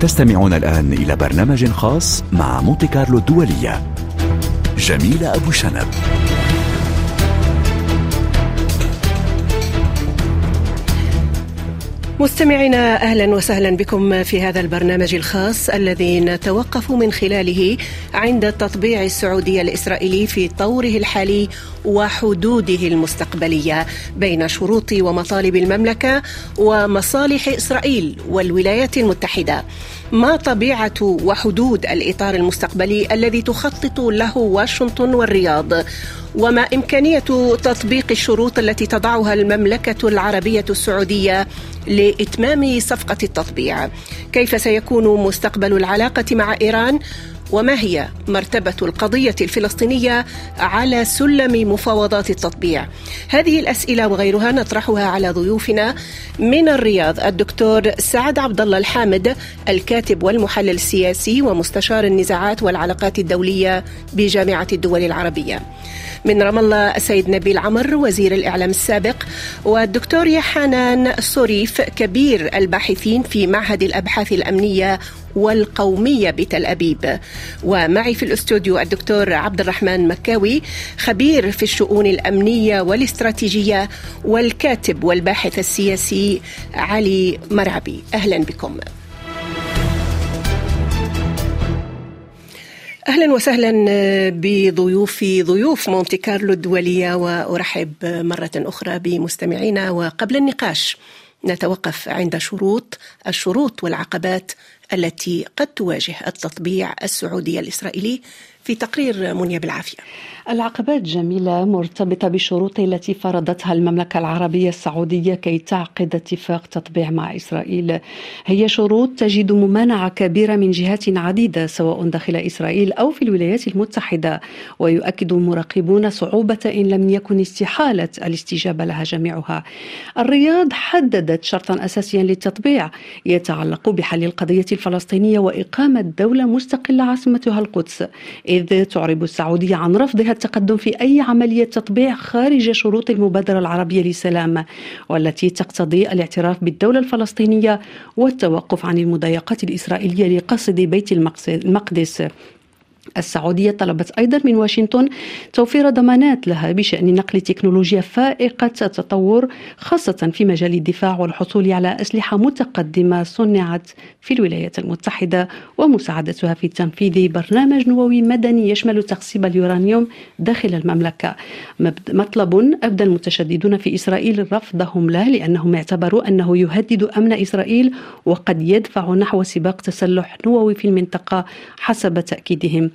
تستمعون الآن إلى برنامج خاص مع مونتي كارلو الدولية. جميلة أبو شنب. مستمعينا أهلا وسهلا بكم في هذا البرنامج الخاص الذي نتوقف من خلاله عند التطبيع السعودي الإسرائيلي في طوره الحالي وحدوده المستقبلية بين شروط ومطالب المملكة ومصالح إسرائيل والولايات المتحدة. ما طبيعة وحدود الإطار المستقبلي الذي تخطط له واشنطن والرياض؟ وما إمكانية تطبيق الشروط التي تضعها المملكة العربية السعودية لإتمام صفقة التطبيع؟ كيف سيكون مستقبل العلاقة مع إيران؟ وما هي مرتبة القضية الفلسطينية على سلم مفاوضات التطبيع؟ هذه الأسئلة وغيرها نطرحها على ضيوفنا من الرياض الدكتور سعد عبد الله الحامد الكاتب والمحلل السياسي ومستشار النزاعات والعلاقات الدولية بجامعة الدول العربية. من رام الله السيد نبيل عمر وزير الإعلام السابق والدكتور يحنان صريف كبير الباحثين في معهد الأبحاث الأمنية والقومية بتل أبيب. ومعي في الاستوديو الدكتور عبد الرحمن مكاوي خبير في الشؤون الأمنية والاستراتيجية والكاتب والباحث السياسي علي مرعبي. أهلا بكم. أهلا وسهلا بضيوفي ضيوف مونتي كارلو الدولية وأرحب مرة أخرى بمستمعينا. وقبل النقاش نتوقف عند شروط الشروط والعقبات التي قد تواجه التطبيع السعودي الإسرائيلي في تقرير منيا بالعافيه. العقبات جميلة مرتبطة بالشروط التي فرضتها المملكة العربية السعودية كي تعقد اتفاق تطبيع مع إسرائيل. هي شروط تجد ممانعة كبيرة من جهات عديدة سواء داخل إسرائيل أو في الولايات المتحدة ويؤكد المراقبون صعوبة إن لم يكن استحالة الاستجابة لها جميعها. الرياض حددت شرطا أساسيا للتطبيع يتعلق بحل القضية الفلسطينية وإقامة دولة مستقلة عاصمتها القدس. إذ تعرب السعودية عن رفضها التقدم في أي عملية تطبيع خارج شروط المبادرة العربية للسلام والتي تقتضي الاعتراف بالدولة الفلسطينية والتوقف عن المضايقات الإسرائيلية لقصد بيت المقدس. السعودية طلبت أيضا من واشنطن توفير ضمانات لها بشأن نقل تكنولوجيا فائقة التطور خاصة في مجال الدفاع والحصول على أسلحة متقدمة صنعت في الولايات المتحدة ومساعدتها في تنفيذ برنامج نووي مدني يشمل تقسيم اليورانيوم داخل المملكة. مطلب أبدى المتشددون في إسرائيل رفضهم له لأنهم اعتبروا أنه يهدد أمن إسرائيل وقد يدفع نحو سباق تسلح نووي في المنطقة حسب تأكيدهم.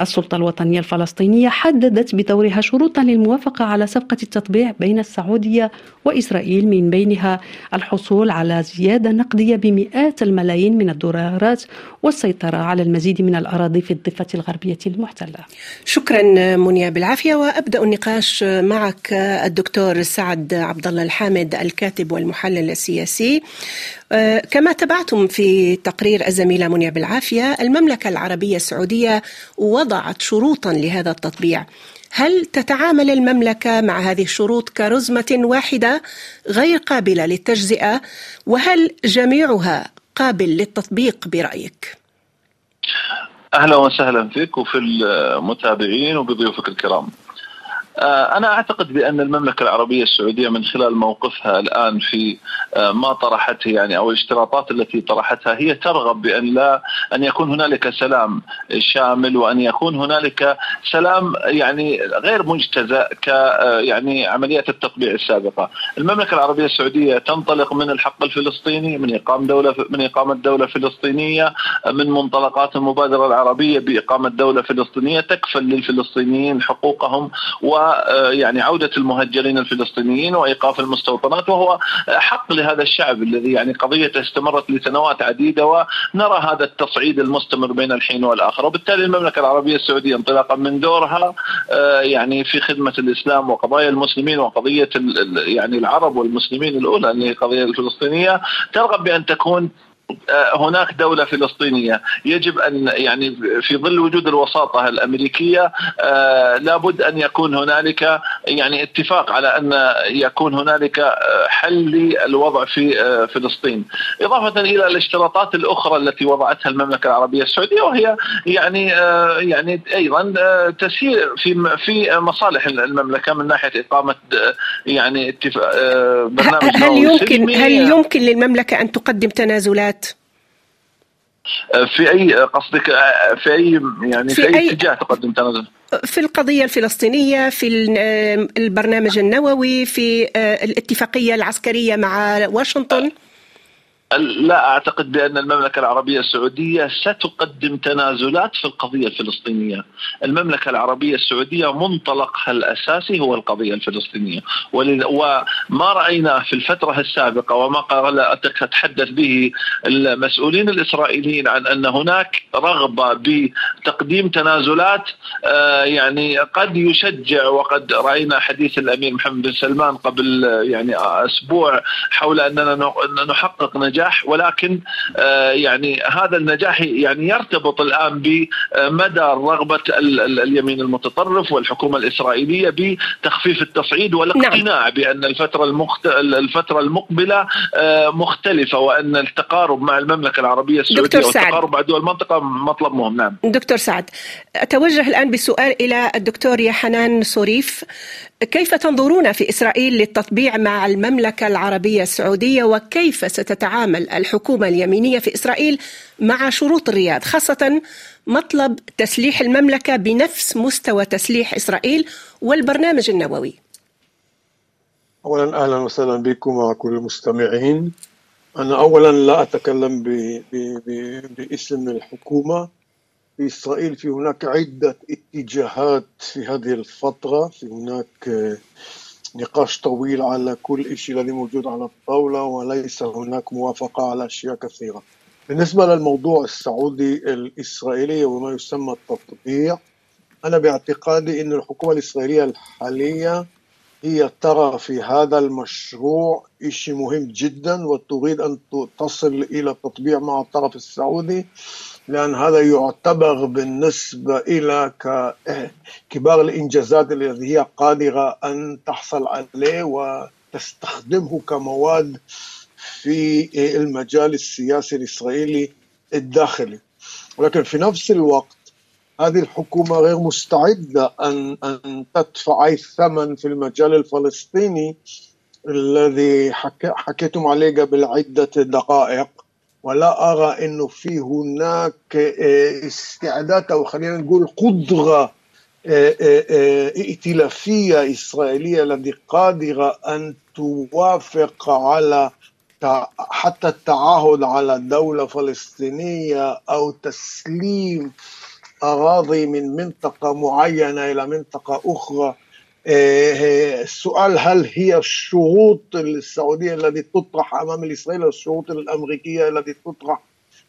السلطة الوطنية الفلسطينية حددت بدورها شروطا للموافقة على صفقة التطبيع بين السعودية وإسرائيل من بينها الحصول على زيادة نقدية بمئات الملايين من الدولارات والسيطرة على المزيد من الأراضي في الضفة الغربية المحتلة. شكرا منيا بالعافية وأبدأ النقاش معك الدكتور سعد عبد الله الحامد الكاتب والمحلل السياسي. كما تبعتم في تقرير الزميلة منيا بالعافية المملكة العربية السعودية وضعت شروطا لهذا التطبيع. هل تتعامل المملكة مع هذه الشروط كرزمة واحدة غير قابلة للتجزئة؟ وهل جميعها قابل للتطبيق برأيك؟ أهلا وسهلا فيك وفي المتابعين وبضيوفك الكرام. آه، أنا أعتقد بأن المملكة العربية السعودية من خلال موقفها الآن في آه، ما طرحته يعني أو الاشتراطات التي طرحتها هي ترغب بأن لا أن يكون هنالك سلام شامل وأن يكون هنالك سلام يعني غير مجتزأ ك آه، يعني عمليات التطبيع السابقة. المملكة العربية السعودية تنطلق من الحق الفلسطيني من إقامة دولة من إقامة دولة فلسطينية من منطلقات المبادرة العربية بإقامة دولة فلسطينية تكفل للفلسطينيين حقوقهم و يعني عودة المهجرين الفلسطينيين وإيقاف المستوطنات وهو حق لهذا الشعب الذي يعني قضيته استمرت لسنوات عديدة ونرى هذا التصعيد المستمر بين الحين والآخر. وبالتالي المملكة العربية السعودية انطلاقا من دورها آه، يعني في خدمة الإسلام وقضايا المسلمين وقضية يعني العرب والمسلمين الأولى اللي هي القضية الفلسطينية ترغب بأن تكون آه، هناك دولة فلسطينية. يجب أن يعني في ظل وجود الوساطة الأمريكية آه، لابد أن يكون هنالك يعني اتفاق على أن يكون هنالك آه، حل للوضع في فلسطين. إضافة إلى الاشتراطات الأخرى التي وضعتها المملكة العربية السعودية وهي يعني يعني أيضا تسير في في مصالح المملكة من ناحية إقامة يعني اتفاق برنامج هل يمكن هل يمكن للمملكة أن تقدم تنازلات؟ في أي قصدك في أي يعني في, في أي, اتجاه تقدم تنازل؟ في القضية الفلسطينية في البرنامج النووي في آه، الاتفاقية العسكرية مع واشنطن لا أعتقد بأن المملكة العربية السعودية ستقدم تنازلات في القضية الفلسطينية. المملكة العربية السعودية منطلقها الأساسي هو القضية الفلسطينية وما رايناه في الفترة السابقة وما تحدث به المسؤولين الإسرائيليين عن أن هناك رغبة بتقديم تنازلات آه، يعني قد يشجع وقد رأينا حديث الأمير محمد بن سلمان قبل يعني أسبوع حول أننا نحقق نجاح النجاح ولكن آه، يعني هذا النجاح يعني يرتبط الآن بمدى رغبة اليمين المتطرف والحكومة الإسرائيلية بتخفيف التصعيد والاقتناع نعم. بأن الفترة المخت... الفترة المقبلة آه، مختلفة وأن التقارب مع المملكة العربية السعودية والتقارب مع دول المنطقة مطلب مهم. نعم. دكتور سعد أتوجه الآن بسؤال إلى الدكتور يا حنان صريف كيف تنظرون في إسرائيل للتطبيع مع المملكة العربية السعودية وكيف ستتعامل الحكومة اليمينية في إسرائيل مع شروط الرياض خاصة مطلب تسليح المملكة بنفس مستوى تسليح إسرائيل والبرنامج النووي. اولا أهلا وسهلا بكم مع كل المستمعين. أنا اولا لا أتكلم باسم الحكومة في إسرائيل في هناك عدة اتجاهات في هذه الفترة في هناك آه، نقاش طويل على كل شيء الذي موجود على الطاولة وليس هناك موافقة على أشياء كثيرة. بالنسبة للموضوع السعودي الإسرائيلي وما يسمى التطبيع أنا باعتقادي أن الحكومة الإسرائيلية الحالية هي ترى في هذا المشروع شيء مهم جدا وتريد أن تصل إلى التطبيع مع الطرف السعودي. لأن هذا يعتبر بالنسبة إلى كبار الإنجازات التي هي قادرة أن تحصل عليه وتستخدمه كمواد في المجال السياسي الإسرائيلي الداخلي. ولكن في نفس الوقت هذه الحكومة غير مستعدة أن أن تدفع أي ثمن في المجال الفلسطيني الذي حكيتم عليه قبل عدة دقائق. ولا أرى أنه في هناك آه، استعداد أو خلينا نقول قدرة آه، آه، ائتلافية إسرائيلية التي قادرة أن توافق على حتى التعهد على دولة فلسطينية أو تسليم أراضي من منطقة معينة إلى منطقة أخرى. السؤال هل هي الشروط السعودية التي تطرح أمام الإسرائيل الشروط الأمريكية التي تطرح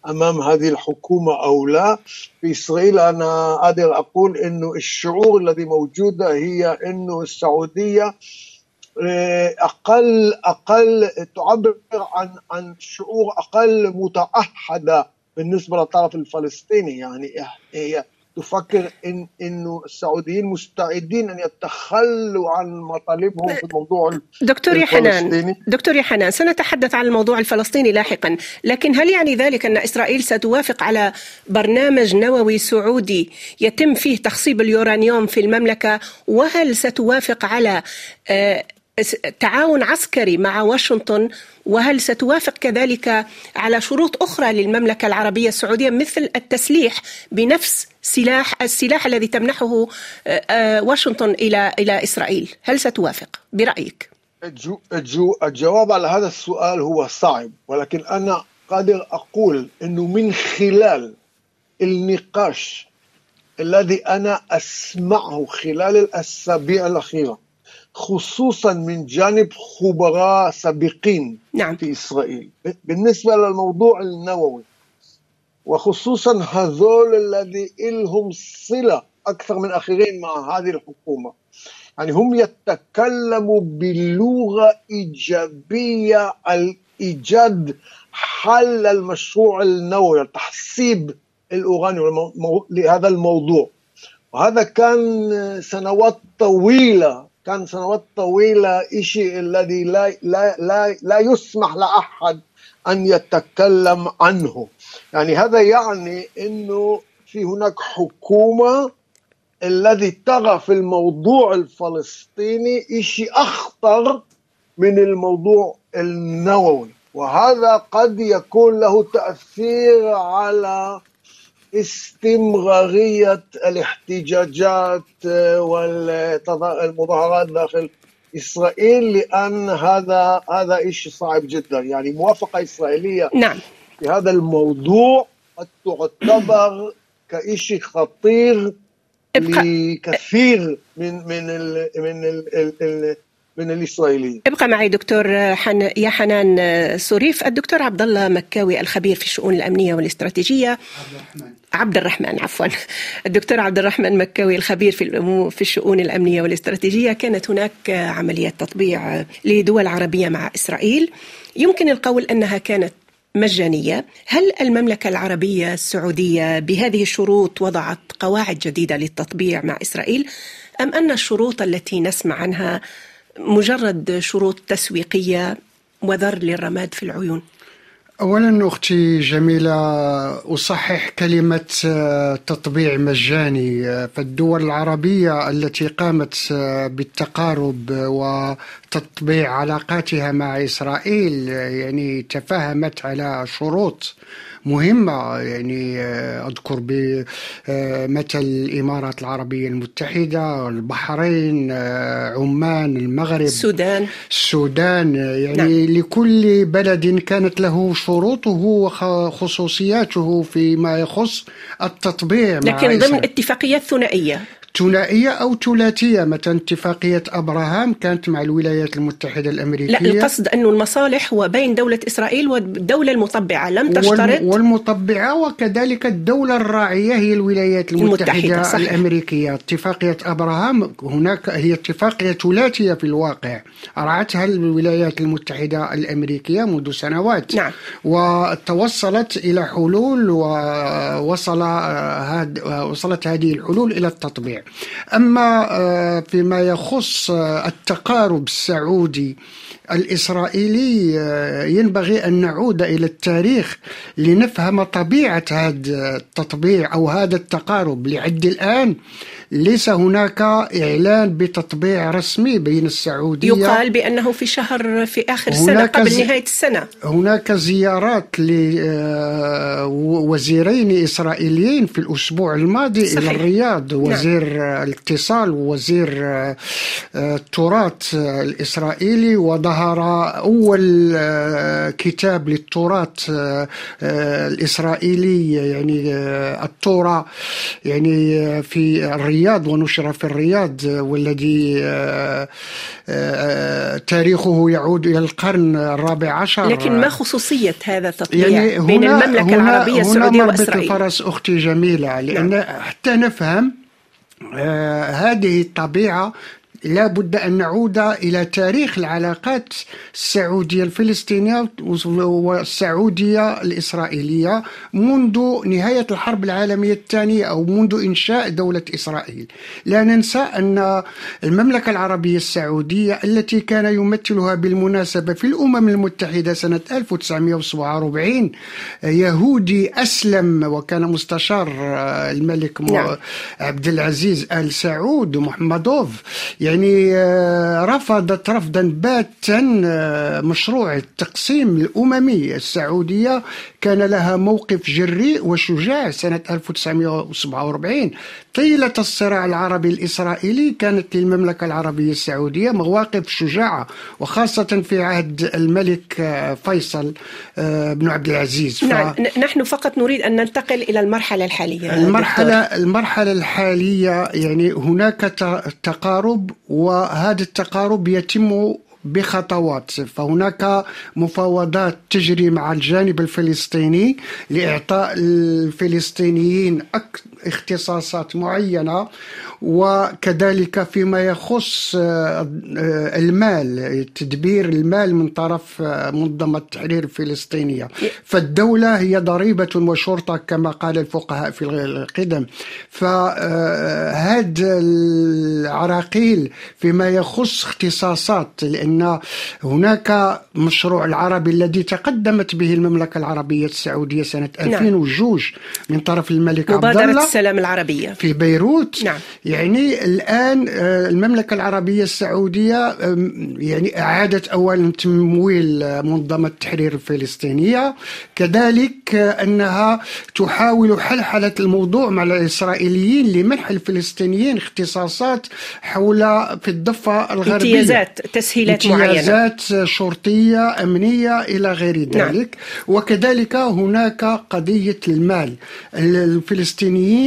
أمام هذه الحكومة أو لا في إسرائيل أنا قادر أقول أنه الشعور الذي موجودة هي أنه السعودية أقل أقل تعبر عن عن شعور أقل متأحدة بالنسبة للطرف الفلسطيني يعني هي تفكر إن إنه السعوديين مستعدين أن يتخلوا عن مطالبهم في الموضوع دكتور يا حنان دكتور يا حنان سنتحدث عن الموضوع الفلسطيني لاحقا لكن هل يعني ذلك أن إسرائيل ستوافق على برنامج نووي سعودي يتم فيه تخصيب اليورانيوم في المملكة؟ وهل ستوافق على آه، تعاون عسكري مع واشنطن وهل ستوافق كذلك على شروط أخرى للمملكة العربية السعودية مثل التسليح بنفس سلاح السلاح الذي تمنحه آه، آه، واشنطن إلى إلى إسرائيل؟ هل ستوافق؟ برأيك. الجواب على هذا السؤال هو صعب ولكن أنا قادر أقول إنه من خلال النقاش الذي أنا أسمعه خلال الأسابيع الأخيرة خصوصا من جانب خبراء سابقين نعم. في إسرائيل. بالنسبة للموضوع النووي وخصوصا هذول الذي لهم صلة أكثر من آخرين مع هذه الحكومة. يعني هم يتكلموا بلغة إيجابية إيجاد حل المشروع النووي تحسيب الأورانيوم لهذا الموضوع. وهذا كان سنوات طويلة كان سنوات طويلة شيء الذي لا, لا, لا, لا يسمح لأحد أن يتكلم عنه. يعني هذا يعني أنه في هناك حكومة الذي ترى في الموضوع الفلسطيني شيء أخطر من الموضوع النووي. وهذا قد يكون له تأثير على استمرارية الاحتجاجات والمظاهرات داخل إسرائيل لأن هذا هذا شيء صعب جدا يعني موافقة إسرائيلية نعم. في هذا الموضوع قد تعتبر كشيء خطير لكثير من من ال من ال ال من الإسرائيليين. ابقى معي دكتور حن... يا حنان سوريف الدكتور عبد الله مكاوي الخبير في الشؤون الأمنية والاستراتيجية. عبد الرحمن عبد الرحمن عفوا. الدكتور عبد الرحمن مكاوي الخبير في. في الشؤون الأمنية والاستراتيجية. كانت هناك عمليات تطبيع لدول عربية مع إسرائيل. يمكن القول أنها كانت مجانية، هل المملكة العربية السعودية بهذه الشروط وضعت قواعد جديدة للتطبيع مع إسرائيل؟ أم أن الشروط التي نسمع عنها مجرد شروط تسويقية وذر للرماد في العيون. اولا أختي جميلة أصحح كلمة تطبيع مجاني فالدول العربية التي قامت بالتقارب وتطبيع علاقاتها مع إسرائيل يعني تفاهمت على شروط مهمة يعني آه، أذكر بمثل الإمارات العربية المتحدة البحرين آه، عمان المغرب السودان السودان يعني نعم. لكل بلد كانت له شروطه وخصوصياته فيما يخص التطبيع لكن ضمن اتفاقيات ثنائية. ثنائية أو ثلاثية؟ مثلا اتفاقية أبراهام كانت مع الولايات المتحدة الأمريكية؟ لا القصد أن المصالح هو بين دولة إسرائيل والدولة المطبعة لم تشترط. والمطبعة وكذلك الدولة الراعية هي الولايات المتحدة, المتحدة صحيح. الأمريكية. اتفاقية أبراهام هناك هي اتفاقية ثلاثية في الواقع. رعتها الولايات المتحدة الأمريكية منذ سنوات. نعم. وتوصلت إلى حلول ووصل وصلت هذه الحلول إلى التطبيع. أما آه، فيما يخص آه، التقارب السعودي الإسرائيلي آه، ينبغي أن نعود إلى التاريخ لنفهم طبيعة هذا التطبيع أو هذا التقارب لعد الآن. ليس هناك إعلان بتطبيع رسمي بين السعودية يقال بأنه في شهر في آخر السنة قبل زي... نهاية السنة هناك زيارات لوزيرين آه، إسرائيليين في الأسبوع الماضي صحيح. إلى الرياض نعم. وزير نعم. الاتصال ووزير آه، التراث الإسرائيلي وظهر أول كتاب للتراث الإسرائيلي يعني التوراة يعني في الرياض الرياض ونشر في الرياض والذي آه، آه، تاريخه يعود إلى القرن الرابع عشر لكن ما خصوصية هذا التطبيع يعني بين المملكة هنا العربية السعودية هنا وإسرائيل فرس أختي جميلة لأن نعم. حتى نفهم آه هذه الطبيعة لا بد أن نعود إلى تاريخ العلاقات السعودية الفلسطينية والسعودية الإسرائيلية منذ نهاية الحرب العالمية الثانية أو منذ إنشاء دولة إسرائيل لا ننسى أن المملكة العربية السعودية التي كان يمثلها بالمناسبة في الأمم المتحدة سنة 1947 يهودي أسلم وكان مستشار الملك نعم. عبد العزيز آل سعود محمدوف يعني آه، رفضت رفضا باتا آه، مشروع التقسيم الأممي السعودية. كان لها موقف جريء وشجاع سنة 1947 طيلة الصراع العربي الإسرائيلي كانت للمملكة العربية السعودية مواقف شجاعة وخاصة في عهد الملك آه، فيصل بن عبد العزيز. ف... نعم. نحن فقط نريد أن ننتقل إلى المرحلة الحالية المرحلة دكتور. المرحلة الحالية يعني هناك تقارب وهذا التقارب يتم بخطوات. فهناك مفاوضات تجري مع الجانب الفلسطيني لإعطاء الفلسطينيين اختصاصات معينة وكذلك فيما يخص آه، المال تدبير المال من طرف آه، منظمة التحرير الفلسطينية فالدولة هي ضريبة وشرطة كما قال الفقهاء في القدم. فهذا آه، العراقيل فيما يخص اختصاصات لأن هناك مشروع العربي الذي تقدمت به المملكة العربية السعودية سنة 2002 نعم. من طرف الملك عبد الله. السلام العربية في بيروت نعم. يعني الآن آه، المملكة العربية السعودية يعني أعادت أولا تمويل منظمة التحرير الفلسطينية كذلك آه، أنها تحاول حلحلة الموضوع مع الإسرائيليين لمنح الفلسطينيين اختصاصات حول في الضفة الغربية امتيازات تسهيلات معينة امتيازات شرطية أمنية إلى غير نعم. ذلك نعم. وكذلك هناك قضية المال الفلسطينيين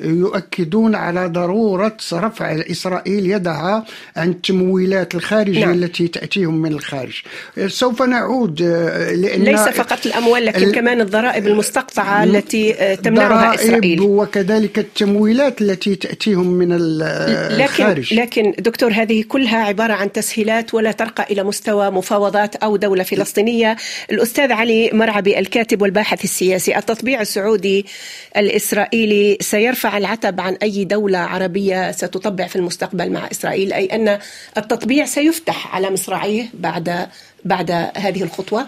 يؤكدون على ضرورة رفع إسرائيل يدها عن التمويلات الخارجية نعم. التي تأتيهم من الخارج. سوف نعود آه، لأن ليس فقط الأموال لكن ال... كمان الضرائب المستقطعة التي آه، تمنعها إسرائيل. وكذلك التمويلات التي تأتيهم من الخارج لكن, لكن دكتور هذه كلها عبارة عن تسهيلات ولا ترقى إلى مستوى مفاوضات أو دولة فلسطينية. الأستاذ علي مرعبي الكاتب والباحث السياسي التطبيع السعودي الإسرائيلي سيرفع العتب عن أي دولة عربية ستطبع في المستقبل مع إسرائيل أي أن التطبيع سيفتح على مصراعيه بعد بعد هذه الخطوة؟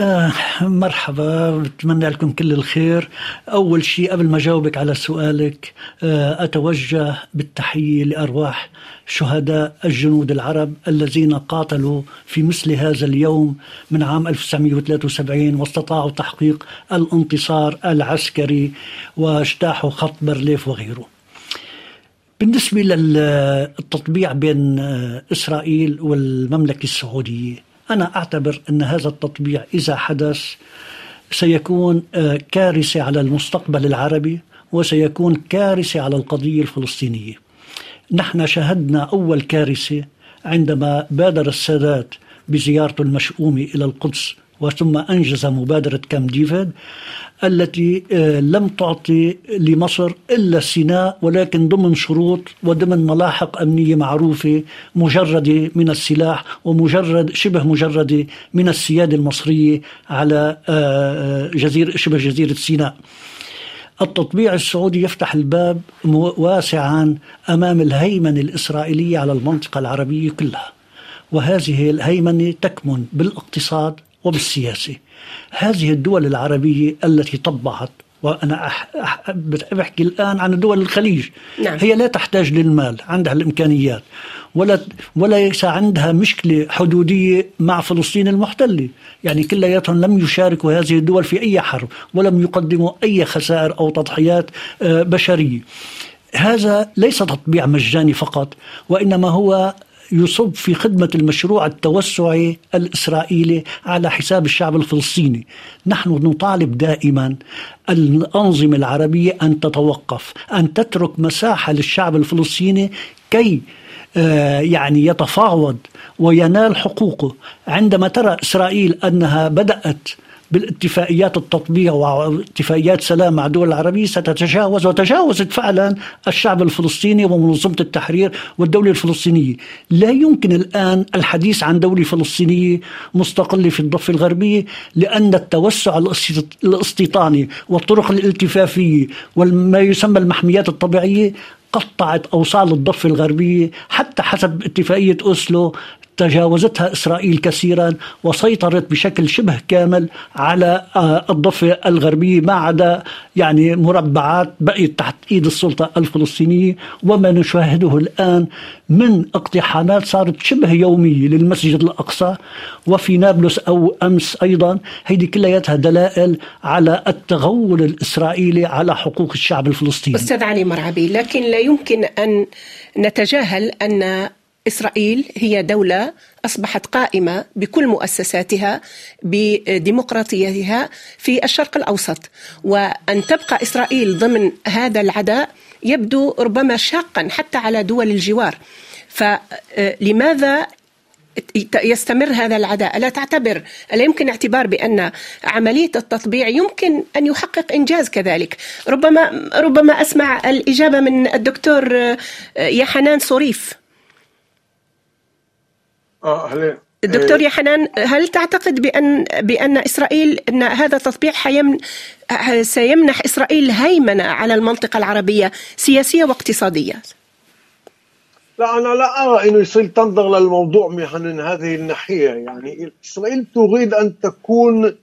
آه مرحبا بتمنى لكم كل الخير. أول شيء قبل ما جاوبك على سؤالك آه أتوجه بالتحية لأرواح شهداء الجنود العرب الذين قاتلوا في مثل هذا اليوم من عام 1973 واستطاعوا تحقيق الانتصار العسكري واجتاحوا خط برليف وغيره. بالنسبة للتطبيع بين إسرائيل والمملكة السعودية أنا أعتبر أن هذا التطبيع إذا حدث سيكون آه، كارثة على المستقبل العربي وسيكون كارثة على القضية الفلسطينية. نحن شهدنا أول كارثة عندما بادر السادات بزيارته المشؤومة إلى القدس وثم أنجز مبادرة كام ديفيد التي آه، لم تعطي لمصر إلا سيناء ولكن ضمن شروط وضمن ملاحق أمنية معروفة مجردة من السلاح ومجرد شبه مجردة من السيادة المصرية على آه، آه، جزيرة شبه جزيرة سيناء. التطبيع السعودي يفتح الباب واسعا أمام الهيمنة الإسرائيلية على المنطقة العربية كلها. وهذه الهيمنة تكمن بالاقتصاد وبالسياسة. هذه الدول العربية التي طبعت وأنا أح... أح... بحكي الآن عن دول الخليج. نعم. هي لا تحتاج للمال عندها الإمكانيات ولا وليس عندها مشكلة حدودية مع فلسطين المحتلة. يعني كلياتهم لم يشاركوا هذه الدول في أي حرب ولم يقدموا أي خسائر أو تضحيات آه، بشرية. هذا ليس تطبيع مجاني فقط وإنما هو يصب في خدمة المشروع التوسعي الإسرائيلي على حساب الشعب الفلسطيني. نحن نطالب دائما الأنظمة العربية أن تتوقف أن تترك مساحة للشعب الفلسطيني كي آه، يعني يتفاوض وينال حقوقه. عندما ترى إسرائيل أنها بدأت بالاتفاقيات التطبيع واتفاقيات سلام مع الدول العربية ستتجاوز وتجاوزت فعلا الشعب الفلسطيني ومنظمة التحرير والدولة الفلسطينية. لا يمكن الآن الحديث عن دولة فلسطينية مستقلة في الضفة الغربية لأن التوسع الاستيطاني والطرق الالتفافية وما يسمى المحميات الطبيعية قطعت أوصال الضفة الغربية حتى حسب اتفاقية أوسلو تجاوزتها إسرائيل كثيرا وسيطرت بشكل شبه كامل على آه، الضفة الغربية ما عدا يعني مربعات بقيت تحت إيد السلطة الفلسطينية. وما نشاهده الآن من اقتحامات صارت شبه يومية للمسجد الأقصى وفي نابلس أو أمس أيضا. هذه كلياتها دلائل على التغول الإسرائيلي على حقوق الشعب الفلسطيني. أستاذ علي مرعبي لكن لا يمكن أن نتجاهل أن إسرائيل هي دولة أصبحت قائمة بكل مؤسساتها بديمقراطيتها في الشرق الأوسط. وأن تبقى إسرائيل ضمن هذا العداء يبدو ربما شاقا حتى على دول الجوار. فلماذا يستمر هذا العداء؟ ألا تعتبر ألا يمكن اعتبار بأن عملية التطبيع يمكن أن يحقق إنجاز كذلك؟ ربما ربما أسمع الإجابة من الدكتور آه، يحنان صريف. آه الدكتور يا حنان هل تعتقد بأن بأن إسرائيل أن هذا التطبيع حيمن سيمنح إسرائيل هيمنة على المنطقة العربية سياسية واقتصادية؟ لا أنا لا أرى أنه إسرائيل تنظر للموضوع من هذه الناحية. يعني إسرائيل تريد أن تكون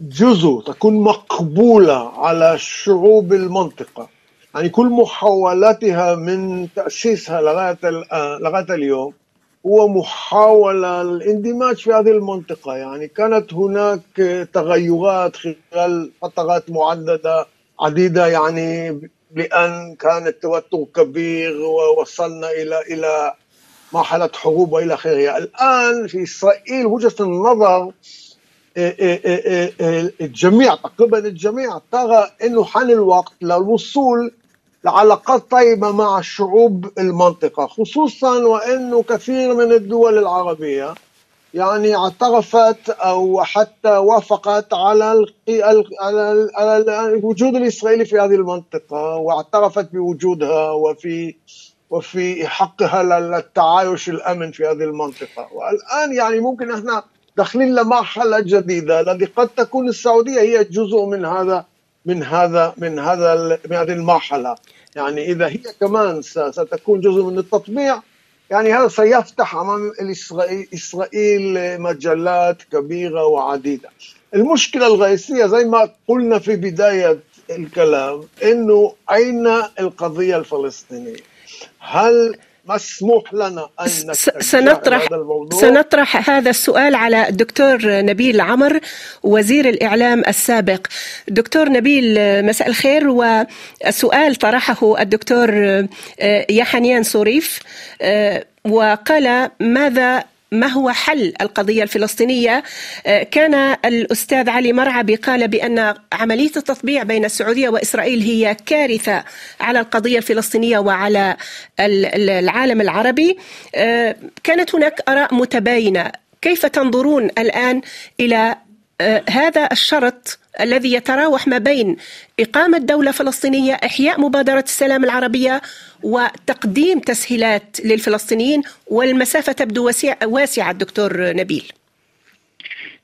جزء تكون مقبولة على شعوب المنطقة. يعني كل محاولاتها من تأسيسها لغاية لغاية اليوم هو محاولة للاندماج في هذه المنطقة. يعني كانت هناك تغيرات خلال فترات معددة عديدة يعني لأن كان التوتر كبير ووصلنا إلى إلى مرحلة حروب وإلى آخره الآن في إسرائيل وجهة النظر إيه، إيه، إيه، الجميع تقريبا الجميع ترى أنه حان الوقت للوصول لعلاقات طيبة مع شعوب المنطقة خصوصا وأنه كثير من الدول العربية يعني اعترفت أو حتى وافقت على على الوجود الإسرائيلي في هذه المنطقة واعترفت بوجودها وفي وفي حقها للتعايش الأمن في هذه المنطقة. والآن يعني ممكن إحنا داخلين لمرحلة جديدة الذي قد تكون السعودية هي جزء من هذا من هذا من هذا من هذه المرحلة يعني إذا هي كمان ستكون جزء من التطبيع يعني هذا سيفتح أمام إسرائيل مجالات كبيرة وعديدة. المشكلة الرئيسية زي ما قلنا في بداية الكلام إنه أين القضية الفلسطينية؟ هل مسموح لنا أن سنطرح هذا الموضوع. سنطرح هذا السؤال على الدكتور نبيل عمر وزير الإعلام السابق. دكتور نبيل مساء الخير والسؤال طرحه الدكتور آه، يحنيان صوريف آه، وقال ماذا ما هو حل القضية الفلسطينية؟ آه، كان الأستاذ علي مرعبي قال بأن عملية التطبيع بين السعودية وإسرائيل هي كارثة على القضية الفلسطينية وعلى العالم العربي. آه، كانت هناك آراء متباينة. كيف تنظرون الآن إلى آه، هذا الشرط الذي يتراوح ما بين إقامة دولة فلسطينية إحياء مبادرة السلام العربية وتقديم تسهيلات للفلسطينيين والمسافة تبدو واسعة دكتور نبيل.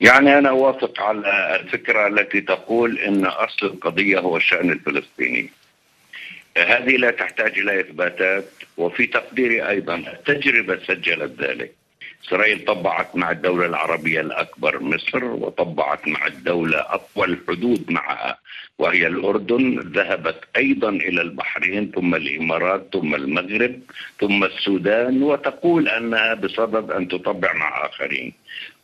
يعني أنا أوافق على الفكرة التي تقول أن أصل القضية هو الشأن الفلسطيني. هذه لا تحتاج إلى إثباتات وفي تقديري أيضا التجربة سجلت ذلك. إسرائيل طبعت مع الدولة العربية الأكبر مصر وطبعت مع الدولة أطول الحدود معها وهي الأردن. ذهبت أيضا إلى البحرين ثم الإمارات ثم المغرب ثم السودان وتقول أنها بصدد أن تطبع مع آخرين.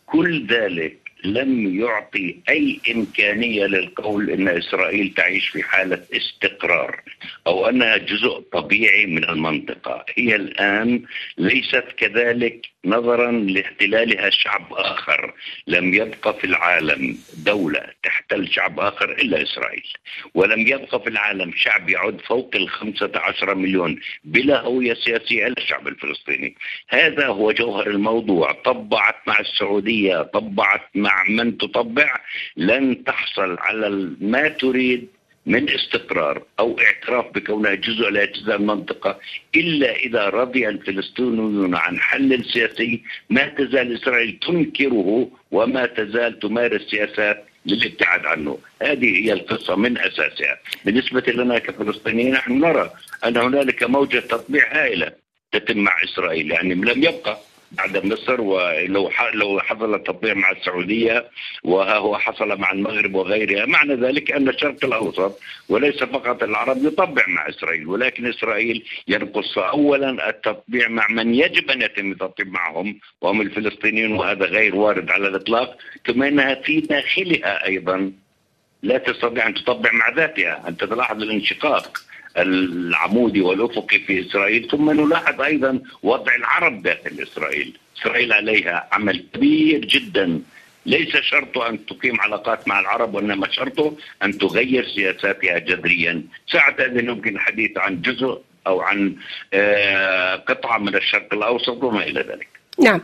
كل ذلك لم يعطي أي إمكانية للقول إن إسرائيل تعيش في حالة استقرار أو أنها جزء طبيعي من المنطقة، هي الآن ليست كذلك نظرا لاحتلالها شعب آخر، لم يبقى في العالم دولة تحتل شعب آخر إلا إسرائيل، ولم يبقى في العالم شعب يعد فوق ال 15 مليون بلا هوية سياسية الا الشعب الفلسطيني، هذا هو جوهر الموضوع، طبعت مع السعودية، طبعت مع من تطبع لن تحصل على ما تريد من استقرار أو اعتراف بكونها جزء لا يتجزا المنطقة إلا إذا رضي الفلسطينيون عن حل سياسي ما تزال إسرائيل تنكره وما تزال تمارس سياسات للابتعاد عنه. هذه هي القصة من أساسها. بالنسبة لنا كفلسطينيين نحن نرى أن هنالك موجة تطبيع هائلة تتم مع إسرائيل يعني لم يبقى بعد مصر ولو لو حصل التطبيع مع السعودية وها هو حصل مع المغرب وغيرها معنى ذلك أن الشرق الأوسط وليس فقط العرب يطبع مع إسرائيل ولكن إسرائيل ينقص اولا التطبيع مع من يجب أن يتم التطبيع معهم وهم الفلسطينيين وهذا غير وارد على الإطلاق ثم إنها في داخلها أيضا لا تستطيع أن تطبع مع ذاتها. أنت تلاحظ الانشقاق العمودي والافقي في إسرائيل ثم نلاحظ أيضا وضع العرب داخل إسرائيل. إسرائيل عليها عمل كبير جدا. ليس شرطه أن تقيم علاقات مع العرب وإنما شرطه أن تغير سياساتها جذريا. ساعتها يمكن الحديث عن جزء أو عن آه، قطعة من الشرق الأوسط وما إلى ذلك. نعم.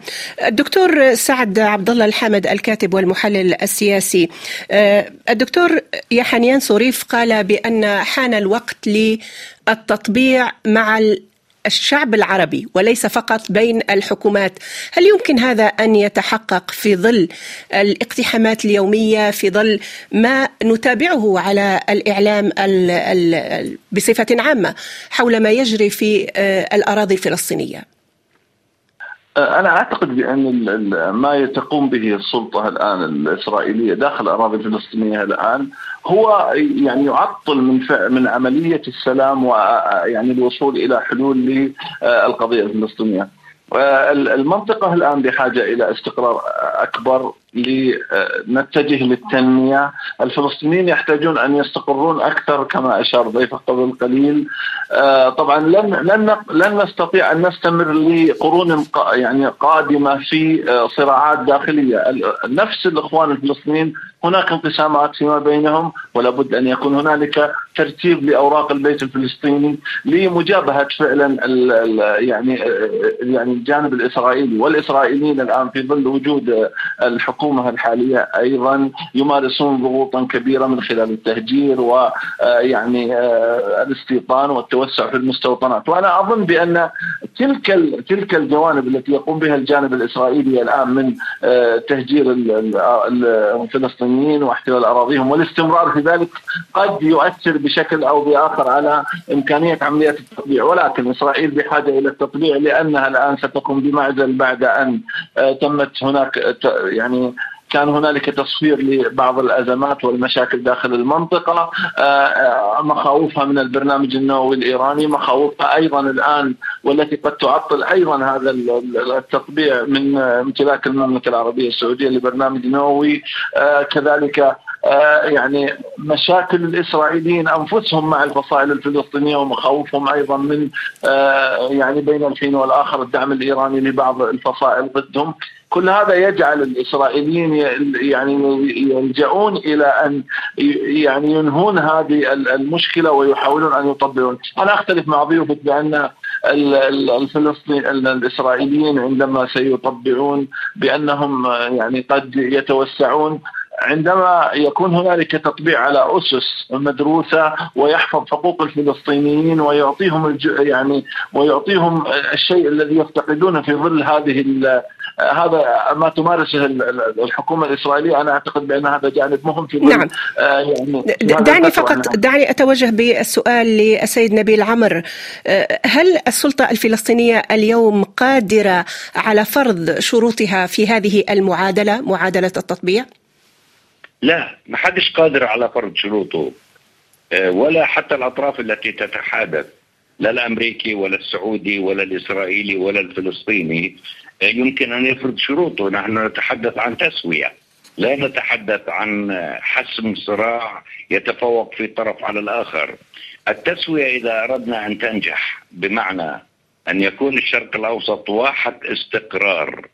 الدكتور سعد عبد الله الحامد الكاتب والمحلل السياسي. آه، الدكتور يحنيان صريف قال بأن حان الوقت للتطبيع مع الشعب العربي وليس فقط بين الحكومات. هل يمكن هذا أن يتحقق في ظل الاقتحامات اليومية في ظل ما نتابعه على الإعلام بصفة عامة حول ما يجري في آه، الأراضي الفلسطينية؟ أنا أعتقد بأن ما تقوم به السلطة الآن الإسرائيلية داخل الأراضي الفلسطينية الآن هو يعني يعطل من من عملية السلام ويعني الوصول إلى حلول للقضية الفلسطينية. المنطقة الآن بحاجة إلى استقرار أكبر لنتجه للتنمية. الفلسطينيين يحتاجون أن يستقرون أكثر كما أشار ضيفك قبل قليل. آه، طبعا لن لن لن نستطيع أن نستمر لقرون يعني قادمة في آه، صراعات داخلية. نفس الإخوان الفلسطينيين هناك انقسامات فيما بينهم ولا بد أن يكون هنالك ترتيب لأوراق البيت الفلسطيني لمجابهة فعلا يعني يعني الجانب الإسرائيلي. والإسرائيليين الآن في ظل وجود الحكومة الحالية أيضا يمارسون ضغوطا كبيرة من خلال التهجير ويعني الاستيطان والتوسع في المستوطنات. وأنا أظن بأن تلك تلك الجوانب التي يقوم بها الجانب الإسرائيلي الآن من تهجير الفلسطينيين واحتلال أراضيهم والاستمرار في ذلك قد يؤثر بشكل أو بآخر على إمكانية عمليات التطبيع. ولكن إسرائيل بحاجة إلى التطبيع لأنها الآن ستكون بمعزل بعد أن آه، تمت هناك يعني كان هنالك تصوير لبعض الأزمات والمشاكل داخل المنطقة. آه، آه، مخاوفها من البرنامج النووي الإيراني مخاوفها أيضا الآن والتي قد تعطل أيضا هذا التطبيع من امتلاك المملكة العربية السعودية لبرنامج نووي. آه، كذلك يعني مشاكل الإسرائيليين أنفسهم مع الفصائل الفلسطينية ومخاوفهم أيضا من يعني بين الحين والآخر الدعم الإيراني لبعض الفصائل ضدهم. كل هذا يجعل الإسرائيليين يعني يلجؤون إلى أن يعني ينهون هذه المشكلة ويحاولون أن يطبقون، أنا أختلف مع ضيوفك بأن الفلسطين الإسرائيليين عندما سيطبعون بأنهم يعني قد يتوسعون عندما يكون هنالك تطبيع على أسس مدروسة ويحفظ حقوق الفلسطينيين ويعطيهم. يعني ويعطيهم الشيء الذي يفتقدونه في ظل هذه هذا ما تمارسه الحكومة الإسرائيلية أنا أعتقد بأن هذا جانب مهم في نعم. آه يعني دعني فقط دعني أتوجه بالسؤال للسيد نبيل عمر. آه، هل السلطة الفلسطينية اليوم قادرة على فرض شروطها في هذه المعادلة معادلة التطبيع؟ لا ما حدش قادر على فرض شروطه. آه، ولا حتى الأطراف التي تتحادث لا الأمريكي ولا السعودي ولا الإسرائيلي ولا الفلسطيني. يمكن أن يفرض شروطه. نحن نتحدث عن تسوية لا نتحدث عن حسم صراع يتفوق في طرف على الآخر. التسوية إذا أردنا أن تنجح بمعنى أن يكون الشرق الأوسط واحد استقرار.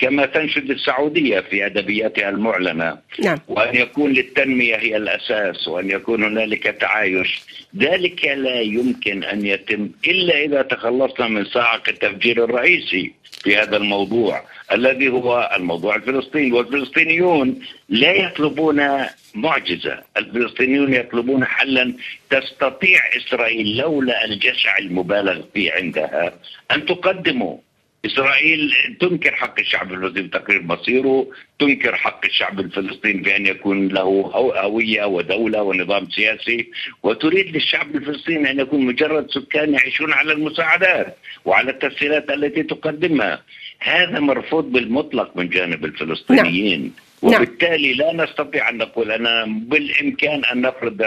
كما تنشد السعودية في أدبياتها المعلنة. نعم. وأن يكون للتنمية هي الأساس وأن يكون هنالك تعايش. ذلك لا يمكن أن يتم إلا إذا تخلصنا من صاعق التفجير الرئيسي في هذا الموضوع الذي هو الموضوع الفلسطيني والفلسطينيون لا يطلبون معجزة. الفلسطينيون يطلبون حلا تستطيع إسرائيل لولا الجشع المبالغ فيه عندها أن تقدمه. إسرائيل تنكر حق الشعب الفلسطيني بتقرير مصيره تنكر حق الشعب الفلسطيني بأن يكون له هوية ودولة ونظام سياسي وتريد للشعب الفلسطيني أن يكون مجرد سكان يعيشون على المساعدات وعلى التسهيلات التي تقدمها هذا مرفوض بالمطلق من جانب الفلسطينيين نعم. نعم. وبالتالي لا نستطيع أن نقول أنا بالإمكان أن نفرض